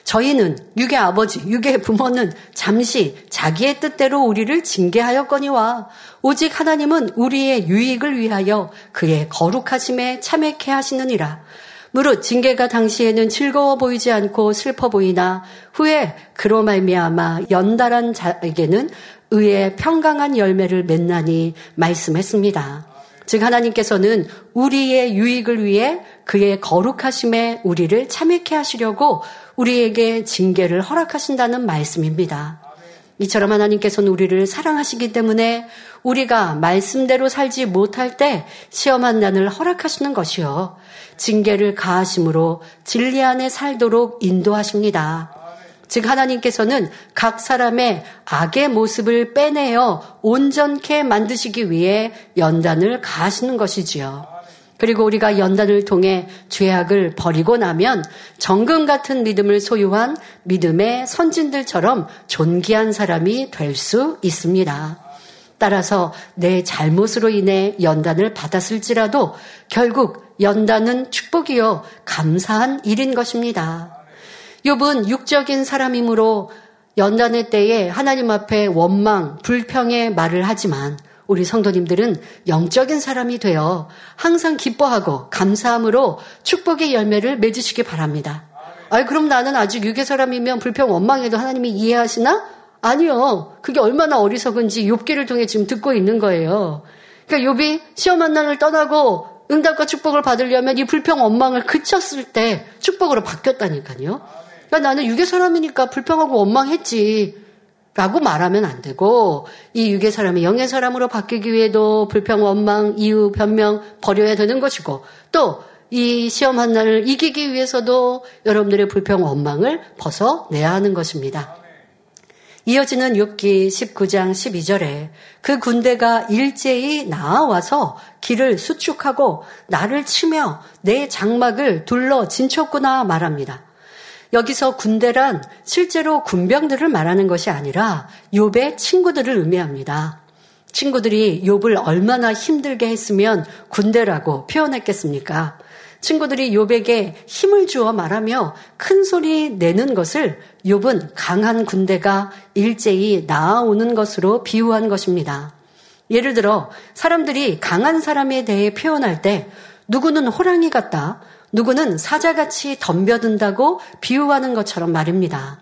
저희는 육의 아버지, 육의 부모는 잠시 자기의 뜻대로 우리를 징계하였거니와 오직 하나님은 우리의 유익을 위하여 그의 거룩하심에 참여케 하시느니라. 무릇 징계가 당시에는 즐거워 보이지 않고 슬퍼 보이나 후에 그로 말미암아 연달한 자에게는 의의 평강한 열매를 맺나니 말씀했습니다. 즉 하나님께서는 우리의 유익을 위해 그의 거룩하심에 우리를 참여케 하시려고 우리에게 징계를 허락하신다는 말씀입니다. 이처럼 하나님께서는 우리를 사랑하시기 때문에 우리가 말씀대로 살지 못할 때 시험한 난을 허락하시는 것이요. 징계를 가하심으로 진리 안에 살도록 인도하십니다. 즉 하나님께서는 각 사람의 악의 모습을 빼내어 온전케 만드시기 위해 연단을 가하시는 것이지요. 그리고 우리가 연단을 통해 죄악을 버리고 나면 정금 같은 믿음을 소유한 믿음의 선진들처럼 존귀한 사람이 될 수 있습니다. 따라서 내 잘못으로 인해 연단을 받았을지라도 결국 연단은 축복이요 감사한 일인 것입니다. 욥은 육적인 사람이므로 연단의 때에 하나님 앞에 원망, 불평의 말을 하지만 우리 성도님들은 영적인 사람이 되어 항상 기뻐하고 감사함으로 축복의 열매를 맺으시기 바랍니다. 아이 그럼 나는 아직 육의 사람이면 불평 원망해도 하나님이 이해하시나? 아니요. 그게 얼마나 어리석은지 욥기를 통해 지금 듣고 있는 거예요. 그러니까 욥이 시험 만난을 떠나고 응답과 축복을 받으려면 이 불평 원망을 그쳤을 때 축복으로 바뀌었다니까요. 그러니까 나는 육의 사람이니까 불평하고 원망했지. 라고 말하면 안 되고 이 육의 사람이 영의 사람으로 바뀌기 위해도 불평, 원망, 이유, 변명 버려야 되는 것이고 또 이 시험 한 날을 이기기 위해서도 여러분들의 불평, 원망을 벗어내야 하는 것입니다. 이어지는 6기 19장 12절에 그 군대가 일제히 나와서 길을 수축하고 나를 치며 내 장막을 둘러 진쳤구나 말합니다. 여기서 군대란 실제로 군병들을 말하는 것이 아니라 욥의 친구들을 의미합니다. 친구들이 욥을 얼마나 힘들게 했으면 군대라고 표현했겠습니까? 친구들이 욥에게 힘을 주어 말하며 큰 소리 내는 것을 욥은 강한 군대가 일제히 나아오는 것으로 비유한 것입니다. 예를 들어 사람들이 강한 사람에 대해 표현할 때 누구는 호랑이 같다, 누구는 사자같이 덤벼든다고 비유하는 것처럼 말입니다.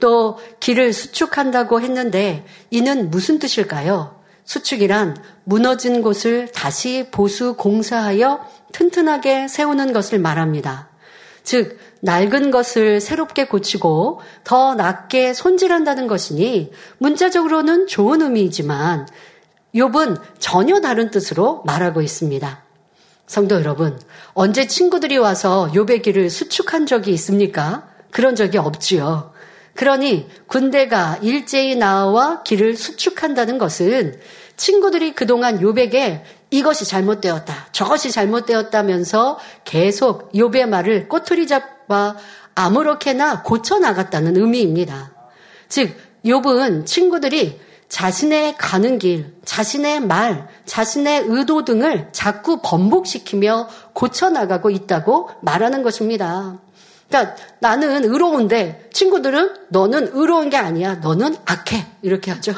또 길을 수축한다고 했는데 이는 무슨 뜻일까요? 수축이란 무너진 곳을 다시 보수 공사하여 튼튼하게 세우는 것을 말합니다. 즉, 낡은 것을 새롭게 고치고 더 낫게 손질한다는 것이니 문자적으로는 좋은 의미이지만 욥은 전혀 다른 뜻으로 말하고 있습니다. 성도 여러분, 언제 친구들이 와서 요배 길을 수축한 적이 있습니까? 그런 적이 없지요. 그러니 군대가 일제히 나와 길을 수축한다는 것은 친구들이 그동안 요백에 이것이 잘못되었다, 저것이 잘못되었다면서 계속 요배 말을 꼬투리 잡아 아무렇게나 고쳐 나갔다는 의미입니다. 즉, 욥은 친구들이 자신의 가는 길, 자신의 말, 자신의 의도 등을 자꾸 번복시키며 고쳐나가고 있다고 말하는 것입니다. 그러니까 나는 의로운데 친구들은 너는 의로운 게 아니야. 너는 악해. 이렇게 하죠.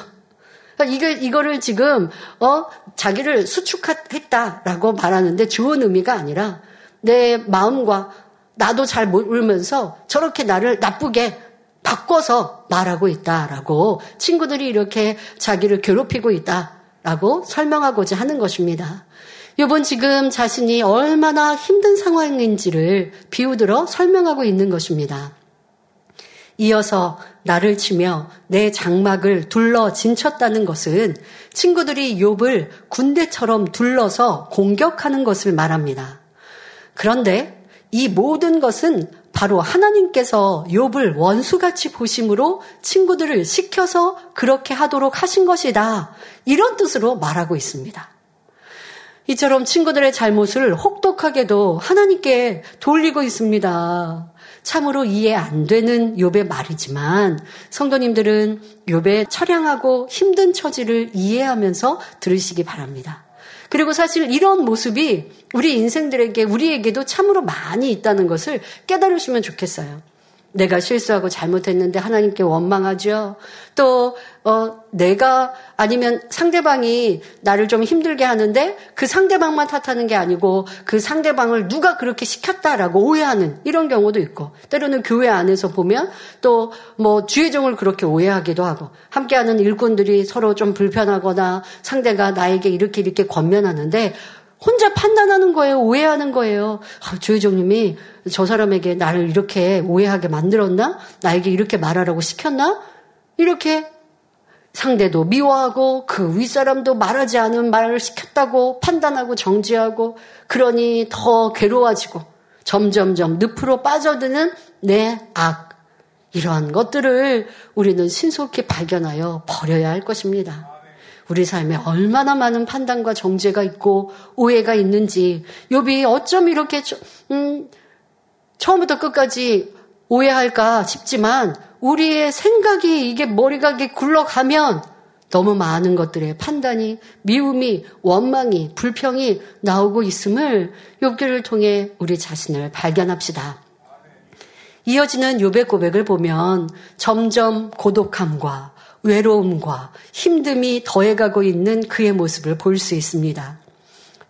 그러니까 이거, 이거를 지금, 어, 자기를 수축했다라고 말하는데 좋은 의미가 아니라 내 마음과 나도 잘 모르면서 저렇게 나를 나쁘게 바꿔서 말하고 있다라고 친구들이 이렇게 자기를 괴롭히고 있다라고 설명하고자 하는 것입니다. 이번 지금 자신이 얼마나 힘든 상황인지를 비우들어 설명하고 있는 것입니다. 이어서 나를 치며 내 장막을 둘러 진쳤다는 것은 친구들이 욥을 군대처럼 둘러서 공격하는 것을 말합니다. 그런데 이 모든 것은 바로 하나님께서 욥을 원수같이 보심으로 친구들을 시켜서 그렇게 하도록 하신 것이다. 이런 뜻으로 말하고 있습니다. 이처럼 친구들의 잘못을 혹독하게도 하나님께 돌리고 있습니다. 참으로 이해 안 되는 욥의 말이지만 성도님들은 욥의 처량하고 힘든 처지를 이해하면서 들으시기 바랍니다. 그리고 사실 이런 모습이 우리 인생들에게, 우리에게도 참으로 많이 있다는 것을 깨달으시면 좋겠어요. 내가 실수하고 잘못했는데 하나님께 원망하죠. 또, 어, 내가 아니면 상대방이 나를 좀 힘들게 하는데 그 상대방만 탓하는 게 아니고 그 상대방을 누가 그렇게 시켰다라고 오해하는 이런 경우도 있고 때로는 교회 안에서 보면 또 뭐 주의종을 그렇게 오해하기도 하고 함께하는 일꾼들이 서로 좀 불편하거나 상대가 나에게 이렇게 이렇게 권면하는데 혼자 판단하는 거예요. 오해하는 거예요. 아, 조혜정님이 저 사람에게 나를 이렇게 오해하게 만들었나? 나에게 이렇게 말하라고 시켰나? 이렇게 상대도 미워하고 그 윗사람도 말하지 않은 말을 시켰다고 판단하고 정지하고 그러니 더 괴로워지고 점점점 늪으로 빠져드는 내 악. 이러한 것들을 우리는 신속히 발견하여 버려야 할 것입니다. 우리 삶에 얼마나 많은 판단과 정죄가 있고 오해가 있는지 욥이 어쩜 이렇게 음, 처음부터 끝까지 오해할까 싶지만 우리의 생각이 이게 머리가 이게 굴러가면 너무 많은 것들의 판단이 미움이 원망이 불평이 나오고 있음을 욥기를 통해 우리 자신을 발견합시다. 이어지는 욥의 고백을 보면 점점 고독함과 외로움과 힘듦이 더해가고 있는 그의 모습을 볼 수 있습니다.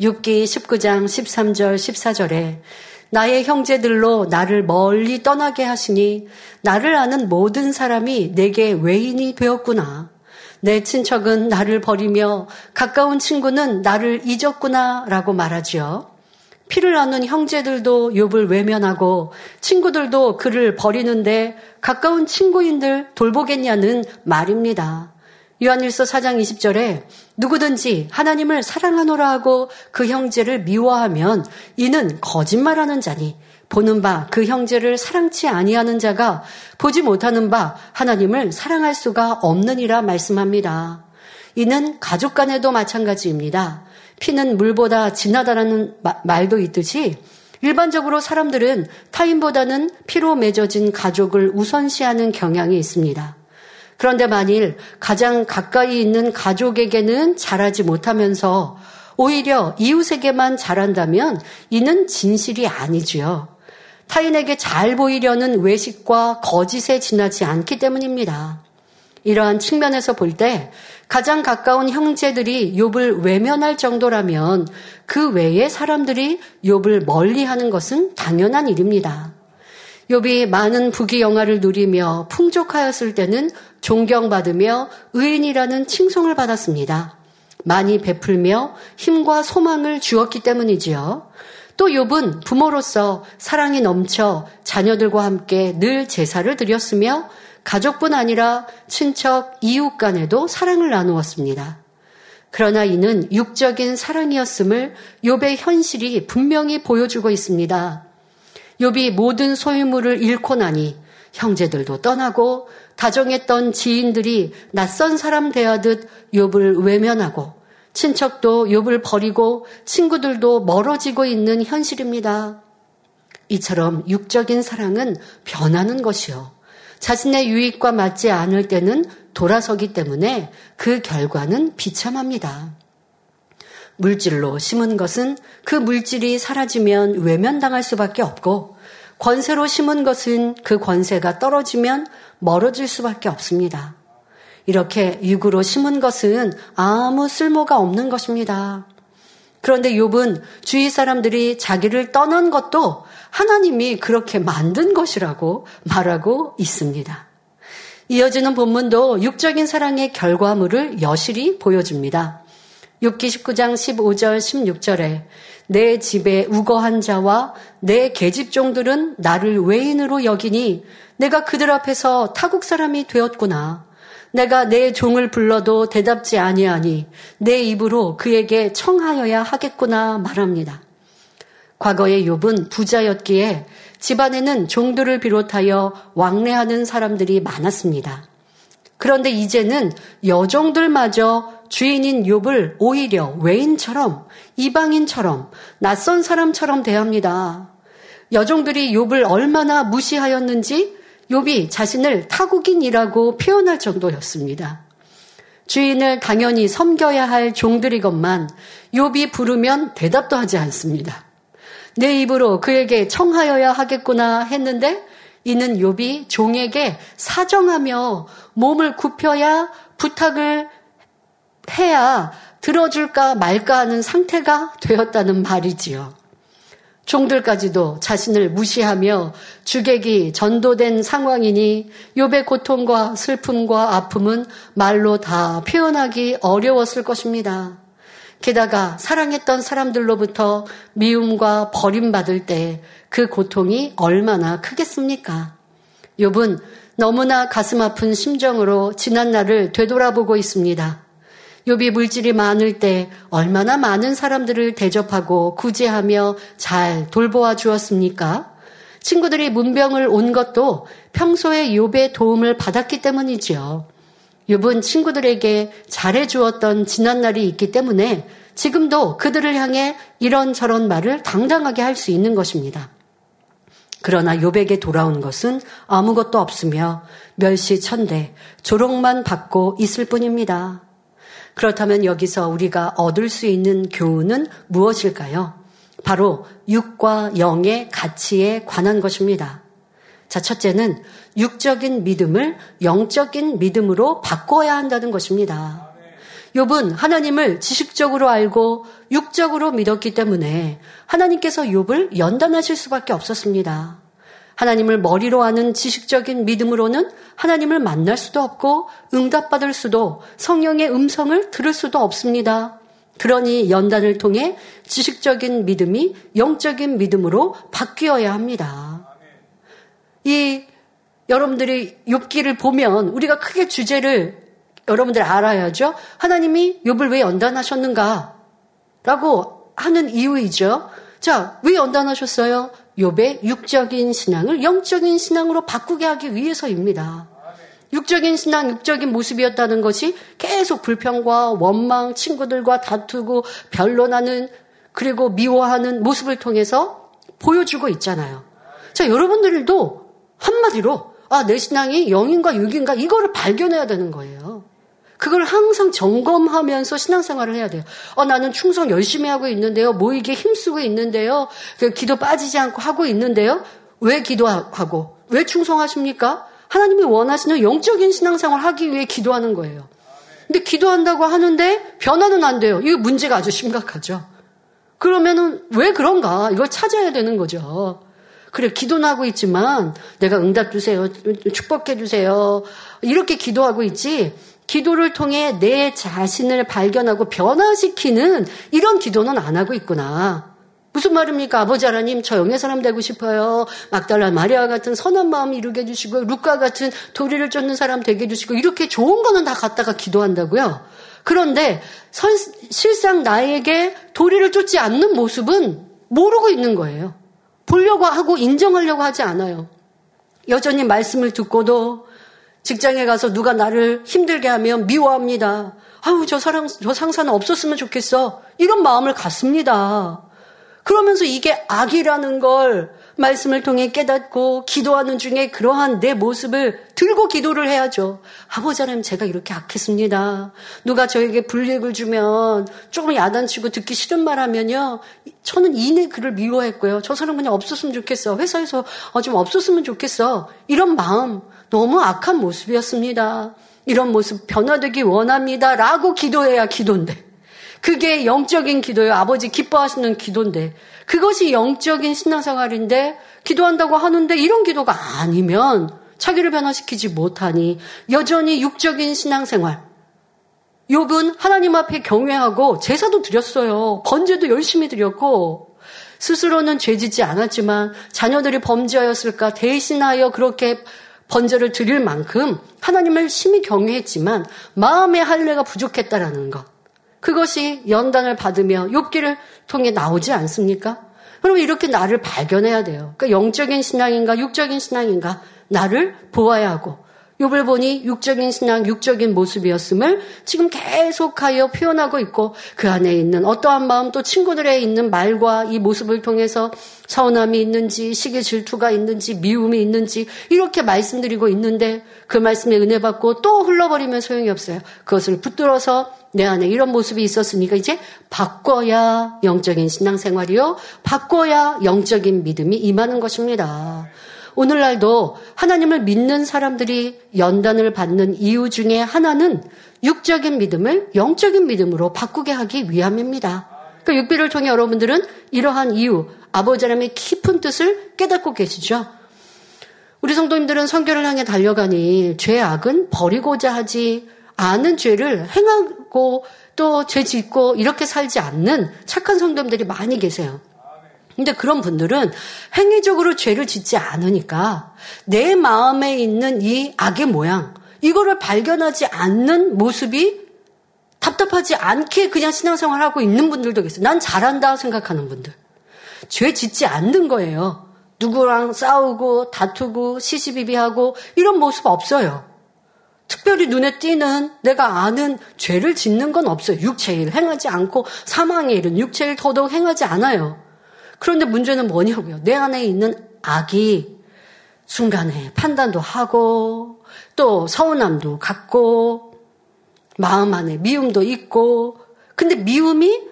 6기 19장 13절 14절에 나의 형제들로 나를 멀리 떠나게 하시니 나를 아는 모든 사람이 내게 외인이 되었구나. 내 친척은 나를 버리며 가까운 친구는 나를 잊었구나 라고 말하지요. 피를 나눈 형제들도 욥을 외면하고 친구들도 그를 버리는데 가까운 친구인들 돌보겠냐는 말입니다. 요한일서 4장 20절에 누구든지 하나님을 사랑하노라 하고 그 형제를 미워하면 이는 거짓말하는 자니 보는 바 그 형제를 사랑치 아니하는 자가 보지 못하는 바 하나님을 사랑할 수가 없느니라 말씀합니다. 이는 가족 간에도 마찬가지입니다. 피는 물보다 진하다라는 말도 있듯이 일반적으로 사람들은 타인보다는 피로 맺어진 가족을 우선시하는 경향이 있습니다. 그런데 만일 가장 가까이 있는 가족에게는 잘하지 못하면서 오히려 이웃에게만 잘한다면 이는 진실이 아니지요. 타인에게 잘 보이려는 외식과 거짓에 지나지 않기 때문입니다. 이러한 측면에서 볼 때 가장 가까운 형제들이 욥을 외면할 정도라면 그 외의 사람들이 욥을 멀리하는 것은 당연한 일입니다. 욥이 많은 부귀 영화를 누리며 풍족하였을 때는 존경받으며 의인이라는 칭송을 받았습니다. 많이 베풀며 힘과 소망을 주었기 때문이지요. 또 욥은 부모로서 사랑이 넘쳐 자녀들과 함께 늘 제사를 드렸으며 가족뿐 아니라 친척, 이웃 간에도 사랑을 나누었습니다. 그러나 이는 육적인 사랑이었음을 욥의 현실이 분명히 보여주고 있습니다. 욥이 모든 소유물을 잃고 나니 형제들도 떠나고 다정했던 지인들이 낯선 사람 대하듯 욥을 외면하고 친척도 욥을 버리고 친구들도 멀어지고 있는 현실입니다. 이처럼 육적인 사랑은 변하는 것이요. 자신의 유익과 맞지 않을 때는 돌아서기 때문에 그 결과는 비참합니다. 물질로 심은 것은 그 물질이 사라지면 외면당할 수밖에 없고 권세로 심은 것은 그 권세가 떨어지면 멀어질 수밖에 없습니다. 이렇게 육으로 심은 것은 아무 쓸모가 없는 것입니다. 그런데 욥은 주위 사람들이 자기를 떠난 것도 하나님이 그렇게 만든 것이라고 말하고 있습니다. 이어지는 본문도 육적인 사랑의 결과물을 여실히 보여줍니다. 6기 19장 15절 16절에 내 집에 우거한 자와 내 계집종들은 나를 외인으로 여기니 내가 그들 앞에서 타국 사람이 되었구나. 내가 내 종을 불러도 대답지 아니하니 내 입으로 그에게 청하여야 하겠구나 말합니다. 과거의 욥은 부자였기에 집안에는 종들을 비롯하여 왕래하는 사람들이 많았습니다. 그런데 이제는 여종들마저 주인인 욥을 오히려 외인처럼 이방인처럼 낯선 사람처럼 대합니다. 여종들이 욥을 얼마나 무시하였는지 욥이 자신을 타국인이라고 표현할 정도였습니다. 주인을 당연히 섬겨야 할 종들이건만 욥이 부르면 대답도 하지 않습니다. 내 입으로 그에게 청하여야 하겠구나 했는데 이는 욥이 종에게 사정하며 몸을 굽혀야 부탁을 해야 들어줄까 말까 하는 상태가 되었다는 말이지요. 종들까지도 자신을 무시하며 주객이 전도된 상황이니 욥의 고통과 슬픔과 아픔은 말로 다 표현하기 어려웠을 것입니다. 게다가 사랑했던 사람들로부터 미움과 버림받을 때 그 고통이 얼마나 크겠습니까? 욥은 너무나 가슴 아픈 심정으로 지난 날을 되돌아보고 있습니다. 욥이 물질이 많을 때 얼마나 많은 사람들을 대접하고 구제하며 잘 돌보아 주었습니까? 친구들이 문병을 온 것도 평소에 욥의 도움을 받았기 때문이지요. 욥은 친구들에게 잘해 주었던 지난 날이 있기 때문에 지금도 그들을 향해 이런저런 말을 당당하게 할 수 있는 것입니다. 그러나 욥에게 돌아온 것은 아무것도 없으며 멸시천대 조롱만 받고 있을 뿐입니다. 그렇다면 여기서 우리가 얻을 수 있는 교훈은 무엇일까요? 바로 육과 영의 가치에 관한 것입니다. 자, 첫째는 육적인 믿음을 영적인 믿음으로 바꿔야 한다는 것입니다. 욥은 하나님을 지식적으로 알고 육적으로 믿었기 때문에 하나님께서 욥을 연단하실 수밖에 없었습니다. 하나님을 머리로 아는 지식적인 믿음으로는 하나님을 만날 수도 없고 응답받을 수도 성령의 음성을 들을 수도 없습니다. 그러니 연단을 통해 지식적인 믿음이 영적인 믿음으로 바뀌어야 합니다. 이 여러분들이 욥기를 보면 우리가 크게 주제를 여러분들 알아야죠. 하나님이 욥을 왜 연단하셨는가? 라고 하는 이유이죠. 자, 왜 연단하셨어요? 욥의 육적인 신앙을 영적인 신앙으로 바꾸게 하기 위해서입니다. 육적인 신앙, 육적인 모습이었다는 것이 계속 불평과 원망, 친구들과 다투고 변론하는 그리고 미워하는 모습을 통해서 보여주고 있잖아요. 자, 여러분들도 한마디로 아, 내 신앙이 영인가 육인가 이거를 발견해야 되는 거예요. 그걸 항상 점검하면서 신앙생활을 해야 돼요. 어, 나는 충성 열심히 하고 있는데요. 모이게 힘쓰고 있는데요. 그 기도 빠지지 않고 하고 있는데요. 왜 기도하고? 왜 충성하십니까? 하나님이 원하시는 영적인 신앙생활 하기 위해 기도하는 거예요. 근데 기도한다고 하는데 변화는 안 돼요. 이거 문제가 아주 심각하죠. 그러면은 왜 그런가? 이걸 찾아야 되는 거죠. 그래, 기도는 하고 있지만 내가 응답 주세요. 축복해 주세요. 이렇게 기도하고 있지. 기도를 통해 내 자신을 발견하고 변화시키는 이런 기도는 안 하고 있구나. 무슨 말입니까? 아버지 하나님, 저 영의 사람 되고 싶어요. 막달라 마리아 같은 선한 마음 이루게 해주시고, 루카 같은 도리를 쫓는 사람 되게 해주시고, 이렇게 좋은 거는 다 갖다가 기도한다고요. 그런데 선, 실상 나에게 도리를 쫓지 않는 모습은 모르고 있는 거예요. 보려고 하고 인정하려고 하지 않아요. 여전히 말씀을 듣고도 직장에 가서 누가 나를 힘들게 하면 미워합니다. 아우, 저 사람, 저 상사는 없었으면 좋겠어. 이런 마음을 갖습니다. 그러면서 이게 악이라는 걸 말씀을 통해 깨닫고 기도하는 중에 그러한 내 모습을 들고 기도를 해야죠. 아버지 하나님 제가 이렇게 악했습니다. 누가 저에게 불이익을 주면 조금 야단치고 듣기 싫은 말 하면요. 저는 이내 그를 미워했고요. 저 사람 그냥 없었으면 좋겠어. 회사에서 어, 좀 없었으면 좋겠어. 이런 마음 너무 악한 모습이었습니다. 이런 모습 변화되기 원합니다. 라고 기도해야 기도인데. 그게 영적인 기도예요. 아버지 기뻐하시는 기도인데. 그것이 영적인 신앙생활인데 기도한다고 하는데 이런 기도가 아니면 자기를 변화시키지 못하니 여전히 육적인 신앙생활. 욥은 하나님 앞에 경외하고 제사도 드렸어요. 번제도 열심히 드렸고 스스로는 죄짓지 않았지만 자녀들이 범죄하였을까 대신하여 그렇게 번제를 드릴 만큼 하나님을 심히 경외했지만 마음의 할례가 부족했다라는 것. 그것이 연단을 받으며 욥기를 통해 나오지 않습니까? 그럼 이렇게 나를 발견해야 돼요. 그러니까 영적인 신앙인가 육적인 신앙인가 나를 보아야 하고 욥을 보니 육적인 신앙, 육적인 모습이었음을 지금 계속하여 표현하고 있고 그 안에 있는 어떠한 마음 또 친구들의 있는 말과 이 모습을 통해서 서운함이 있는지 시기 질투가 있는지 미움이 있는지 이렇게 말씀드리고 있는데 그 말씀에 은혜 받고 또 흘러버리면 소용이 없어요. 그것을 붙들어서 내 안에 이런 모습이 있었으니까 이제 바꿔야 영적인 신앙생활이요. 바꿔야 영적인 믿음이 임하는 것입니다. 오늘날도 하나님을 믿는 사람들이 연단을 받는 이유 중에 하나는 육적인 믿음을 영적인 믿음으로 바꾸게 하기 위함입니다. 그 육비를 통해 여러분들은 이러한 이유, 아버지 하나님의 깊은 뜻을 깨닫고 계시죠. 우리 성도님들은 성결을 향해 달려가니 죄악은 버리고자 하지 않은 죄를 행하고 또 죄 짓고 이렇게 살지 않는 착한 성도님들이 많이 계세요. 근데 그런 분들은 행위적으로 죄를 짓지 않으니까 내 마음에 있는 이 악의 모양, 이거를 발견하지 않는 모습이 답답하지 않게 그냥 신앙생활 하고 있는 분들도 계세요. 난 잘한다 생각하는 분들. 죄 짓지 않는 거예요. 누구랑 싸우고 다투고 시시비비하고 이런 모습 없어요. 특별히 눈에 띄는 내가 아는 죄를 짓는 건 없어요. 육체의 일 행하지 않고 사망의 일은 육체의 일 더더욱 행하지 않아요. 그런데 문제는 뭐냐고요. 내 안에 있는 악이 순간에 판단도 하고 또 서운함도 갖고 마음 안에 미움도 있고 근데 미움이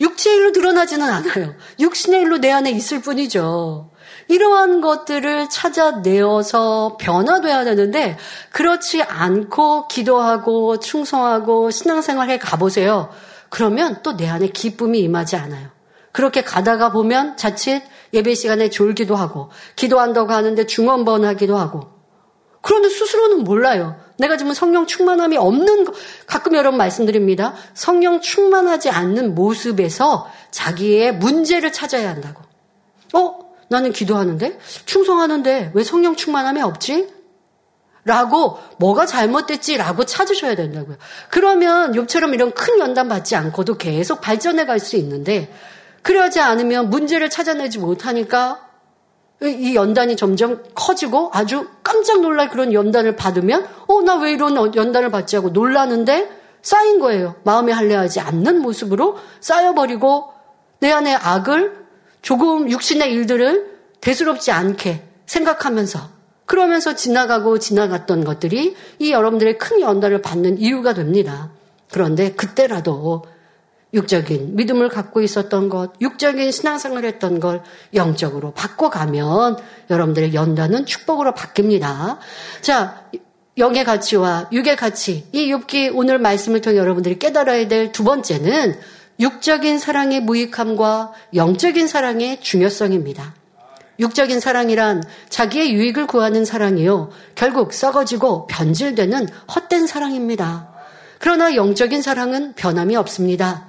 육체의 일로 드러나지는 않아요. 육신의 일로 내 안에 있을 뿐이죠. 이러한 것들을 찾아내어서 변화돼야 되는데 그렇지 않고 기도하고 충성하고 신앙생활 해 가보세요. 그러면 또 내 안에 기쁨이 임하지 않아요. 그렇게 가다가 보면 자칫 예배 시간에 졸기도 하고 기도한다고 하는데 중원번하기도 하고 그런데 스스로는 몰라요. 내가 지금 성령 충만함이 없는 거, 가끔 여러분 말씀드립니다. 성령 충만하지 않는 모습에서 자기의 문제를 찾아야 한다고. 어? 나는 기도하는데 충성하는데 왜 성령 충만함이 없지? 라고 뭐가 잘못됐지라고 찾으셔야 된다고요. 그러면 욕처럼 이런 큰 연단 받지 않고도 계속 발전해 갈 수 있는데 그러지 않으면 문제를 찾아내지 못하니까 이 연단이 점점 커지고 아주 깜짝 놀랄 그런 연단을 받으면 어 나 왜 이런 연단을 받지 하고 놀라는데 쌓인 거예요. 마음에 할례하지 않는 모습으로 쌓여버리고 내 안에 악을 조금 육신의 일들을 대수롭지 않게 생각하면서 그러면서 지나가고 지나갔던 것들이 이 여러분들의 큰 연단을 받는 이유가 됩니다. 그런데 그때라도 육적인 믿음을 갖고 있었던 것, 육적인 신앙생활을 했던 걸 영적으로 바꿔가면 여러분들의 연단은 축복으로 바뀝니다. 자, 영의 가치와 육의 가치, 이 욥기 오늘 말씀을 통해 여러분들이 깨달아야 될 두 번째는 육적인 사랑의 무익함과 영적인 사랑의 중요성입니다. 육적인 사랑이란 자기의 유익을 구하는 사랑이요. 결국 썩어지고 변질되는 헛된 사랑입니다. 그러나 영적인 사랑은 변함이 없습니다.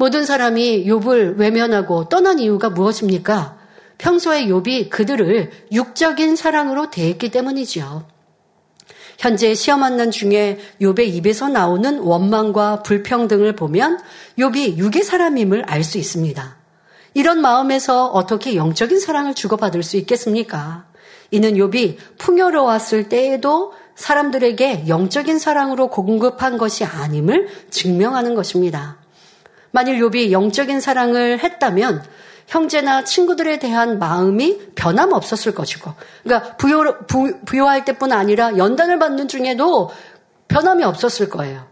모든 사람이 욥을 외면하고 떠난 이유가 무엇입니까? 평소에 욥이 그들을 육적인 사랑으로 대했기 때문이지요. 현재 시험 한난 중에 욥의 입에서 나오는 원망과 불평등을 보면 욥이 육의 사람임을 알 수 있습니다. 이런 마음에서 어떻게 영적인 사랑을 주고받을 수 있겠습니까? 이는 욥이 풍요로웠을 때에도 사람들에게 영적인 사랑으로 공급한 것이 아님을 증명하는 것입니다. 만일 욥이 영적인 사랑을 했다면 형제나 친구들에 대한 마음이 변함없었을 것이고, 그러니까 부요, 부, 부요할 때뿐 아니라 연단을 받는 중에도 변함이 없었을 거예요.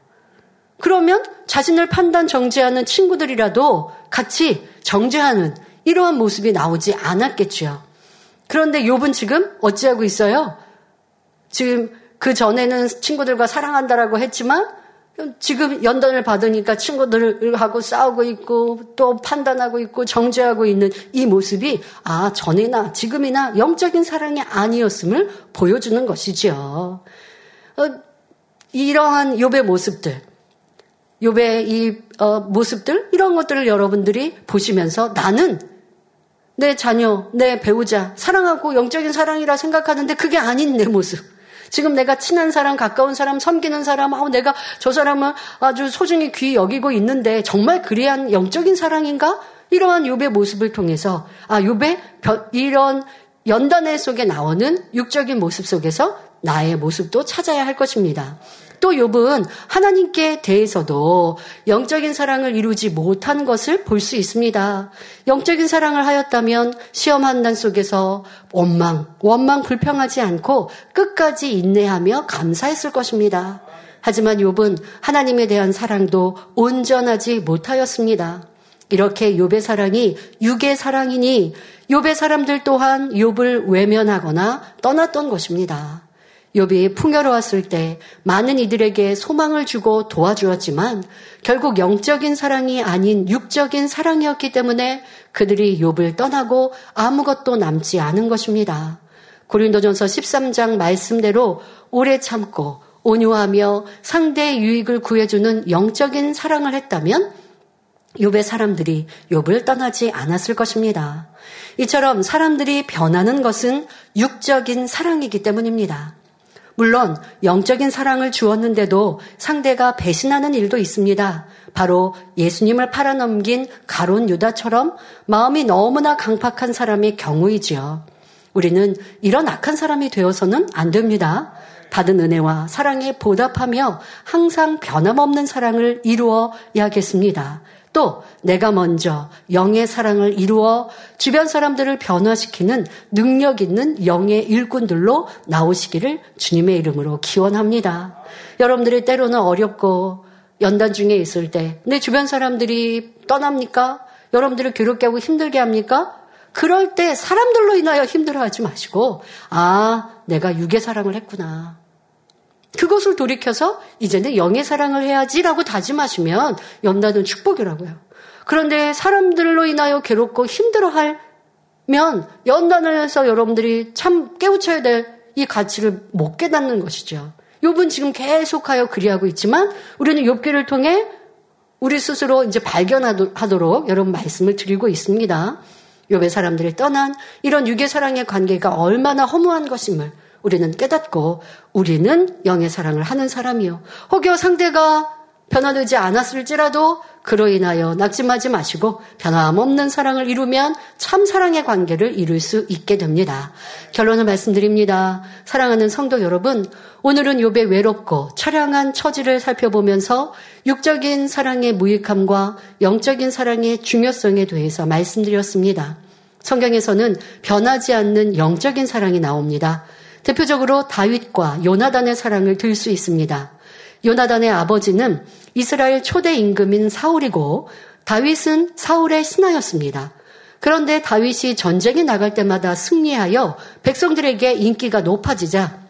그러면 자신을 판단 정죄하는 친구들이라도 같이 정죄하는 이러한 모습이 나오지 않았겠지요. 그런데 욥은 지금 어찌하고 있어요? 지금 그 전에는 친구들과 사랑한다라고 했지만 지금 연단을 받으니까 친구들하고 싸우고 있고 또 판단하고 있고 정죄하고 있는 이 모습이 아 전이나 지금이나 영적인 사랑이 아니었음을 보여주는 것이지요. 어, 이러한 욥의 모습들, 욥의 이 어, 모습들 이런 것들을 여러분들이 보시면서 나는 내 자녀, 내 배우자 사랑하고 영적인 사랑이라 생각하는데 그게 아닌 내 모습. 지금 내가 친한 사람, 가까운 사람, 섬기는 사람, 아, 내가 저 사람을 아주 소중히 귀히 여기고 있는데 정말 그리한 영적인 사랑인가? 이러한 욥의 모습을 통해서 아, 욥의 이런 연단의 속에 나오는 육적인 모습 속에서 나의 모습도 찾아야 할 것입니다. 또 욥은 하나님께 대해서도 영적인 사랑을 이루지 못한 것을 볼 수 있습니다. 영적인 사랑을 하였다면 시험 한난 속에서 원망, 원망 불평하지 않고 끝까지 인내하며 감사했을 것입니다. 하지만 욥은 하나님에 대한 사랑도 온전하지 못하였습니다. 이렇게 욥의 사랑이 육의 사랑이니 욥의 사람들 또한 욥을 외면하거나 떠났던 것입니다. 욥이 풍요로웠을 때 많은 이들에게 소망을 주고 도와주었지만 결국 영적인 사랑이 아닌 육적인 사랑이었기 때문에 그들이 욥을 떠나고 아무것도 남지 않은 것입니다. 고린도전서 13장 말씀대로 오래 참고 온유하며 상대의 유익을 구해주는 영적인 사랑을 했다면 욥의 사람들이 욥을 떠나지 않았을 것입니다. 이처럼 사람들이 변하는 것은 육적인 사랑이기 때문입니다. 물론 영적인 사랑을 주었는데도 상대가 배신하는 일도 있습니다. 바로 예수님을 팔아넘긴 가론 유다처럼 마음이 너무나 강팍한 사람의 경우이지요. 우리는 이런 악한 사람이 되어서는 안 됩니다. 받은 은혜와 사랑에 보답하며 항상 변함없는 사랑을 이루어야겠습니다. 또 내가 먼저 영의 사랑을 이루어 주변 사람들을 변화시키는 능력 있는 영의 일꾼들로 나오시기를 주님의 이름으로 기원합니다. 여러분들이 때로는 어렵고 연단 중에 있을 때 내 주변 사람들이 떠납니까? 여러분들을 괴롭게 하고 힘들게 합니까? 그럴 때 사람들로 인하여 힘들어하지 마시고 아 내가 육의 사랑을 했구나. 그것을 돌이켜서 이제는 영의 사랑을 해야지라고 다짐하시면 연단은 축복이라고요. 그런데 사람들로 인하여 괴롭고 힘들어하면 연단을 해서 여러분들이 참 깨우쳐야 될 이 가치를 못 깨닫는 것이죠. 욥은 지금 계속하여 그리하고 있지만 우리는 욥기를 통해 우리 스스로 이제 발견하도록 여러분 말씀을 드리고 있습니다. 욥의 사람들이 떠난 이런 육의 사랑의 관계가 얼마나 허무한 것임을 우리는 깨닫고 우리는 영의 사랑을 하는 사람이요. 혹여 상대가 변화되지 않았을지라도 그로 인하여 낙심하지 마시고 변함없는 사랑을 이루면 참 사랑의 관계를 이룰 수 있게 됩니다. 결론을 말씀드립니다. 사랑하는 성도 여러분, 오늘은 욥의 외롭고 처량한 처지를 살펴보면서 육적인 사랑의 무익함과 영적인 사랑의 중요성에 대해서 말씀드렸습니다. 성경에서는 변하지 않는 영적인 사랑이 나옵니다. 대표적으로 다윗과 요나단의 사랑을 들 수 있습니다. 요나단의 아버지는 이스라엘 초대 임금인 사울이고 다윗은 사울의 신하였습니다. 그런데 다윗이 전쟁에 나갈 때마다 승리하여 백성들에게 인기가 높아지자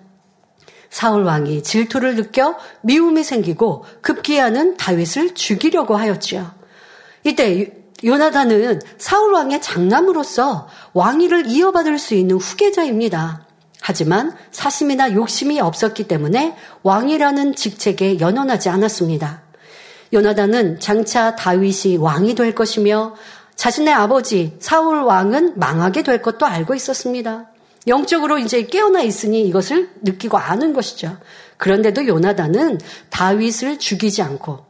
사울 왕이 질투를 느껴 미움이 생기고 급기야는 다윗을 죽이려고 하였지요. 이때 요나단은 사울 왕의 장남으로서 왕위를 이어받을 수 있는 후계자입니다. 하지만 사심이나 욕심이 없었기 때문에 왕이라는 직책에 연연하지 않았습니다. 요나단은 장차 다윗이 왕이 될 것이며 자신의 아버지 사울 왕은 망하게 될 것도 알고 있었습니다. 영적으로 이제 깨어나 있으니 이것을 느끼고 아는 것이죠. 그런데도 요나단은 다윗을 죽이지 않고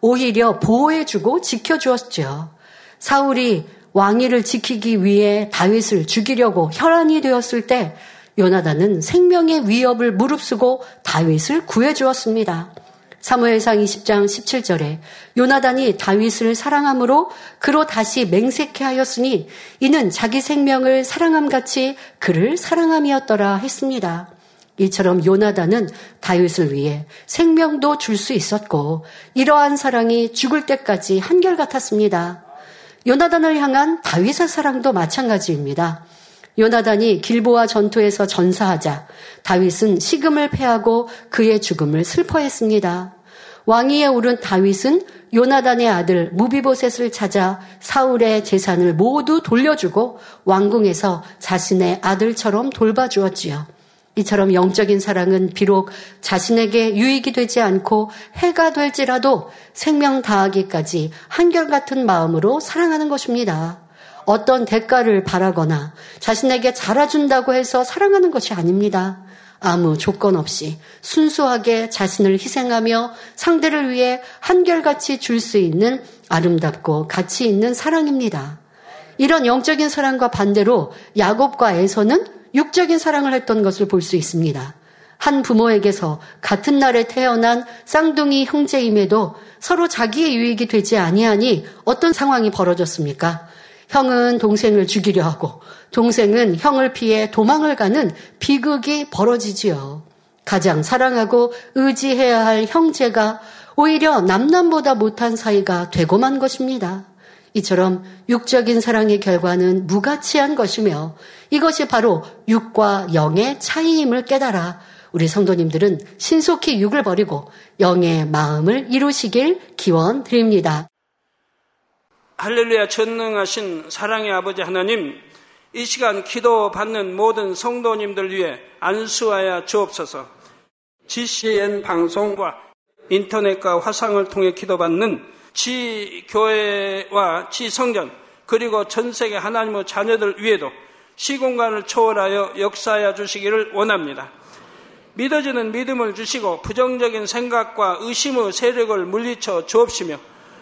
오히려 보호해주고 지켜주었죠. 사울이 왕위를 지키기 위해 다윗을 죽이려고 혈안이 되었을 때 요나단은 생명의 위협을 무릅쓰고 다윗을 구해주었습니다. 사무엘상 20장 17절에 요나단이 다윗을 사랑함으로 그로 다시 맹세케 하였으니 이는 자기 생명을 사랑함 같이 그를 사랑함이었더라 했습니다. 이처럼 요나단은 다윗을 위해 생명도 줄 수 있었고 이러한 사랑이 죽을 때까지 한결같았습니다. 요나단을 향한 다윗의 사랑도 마찬가지입니다. 요나단이 길보아 전투에서 전사하자 다윗은 식음을 패하고 그의 죽음을 슬퍼했습니다. 왕위에 오른 다윗은 요나단의 아들 무비보셋을 찾아 사울의 재산을 모두 돌려주고 왕궁에서 자신의 아들처럼 돌봐주었지요. 이처럼 영적인 사랑은 비록 자신에게 유익이 되지 않고 해가 될지라도 생명 다하기까지 한결같은 마음으로 사랑하는 것입니다. 어떤 대가를 바라거나 자신에게 잘해준다고 해서 사랑하는 것이 아닙니다. 아무 조건 없이 순수하게 자신을 희생하며 상대를 위해 한결같이 줄 수 있는 아름답고 가치 있는 사랑입니다. 이런 영적인 사랑과 반대로 야곱과 에서는 육적인 사랑을 했던 것을 볼 수 있습니다. 한 부모에게서 같은 날에 태어난 쌍둥이 형제임에도 서로 자기의 유익이 되지 아니하니 어떤 상황이 벌어졌습니까? 형은 동생을 죽이려 하고 동생은 형을 피해 도망을 가는 비극이 벌어지지요. 가장 사랑하고 의지해야 할 형제가 오히려 남남보다 못한 사이가 되고만 것입니다. 이처럼 육적인 사랑의 결과는 무가치한 것이며 이것이 바로 육과 영의 차이임을 깨달아 우리 성도님들은 신속히 육을 버리고 영의 마음을 이루시길 기원 드립니다. 할렐루야 전능하신 사랑의 아버지 하나님 이 시간 기도 받는 모든 성도님들 위해 안수하여 주옵소서 GCN 방송과 인터넷과 화상을 통해 기도받는 지 교회와 지 성전 그리고 전 세계 하나님의 자녀들 위에도 시공간을 초월하여 역사하여 주시기를 원합니다. 믿어지는 믿음을 주시고 부정적인 생각과 의심의 세력을 물리쳐 주옵시며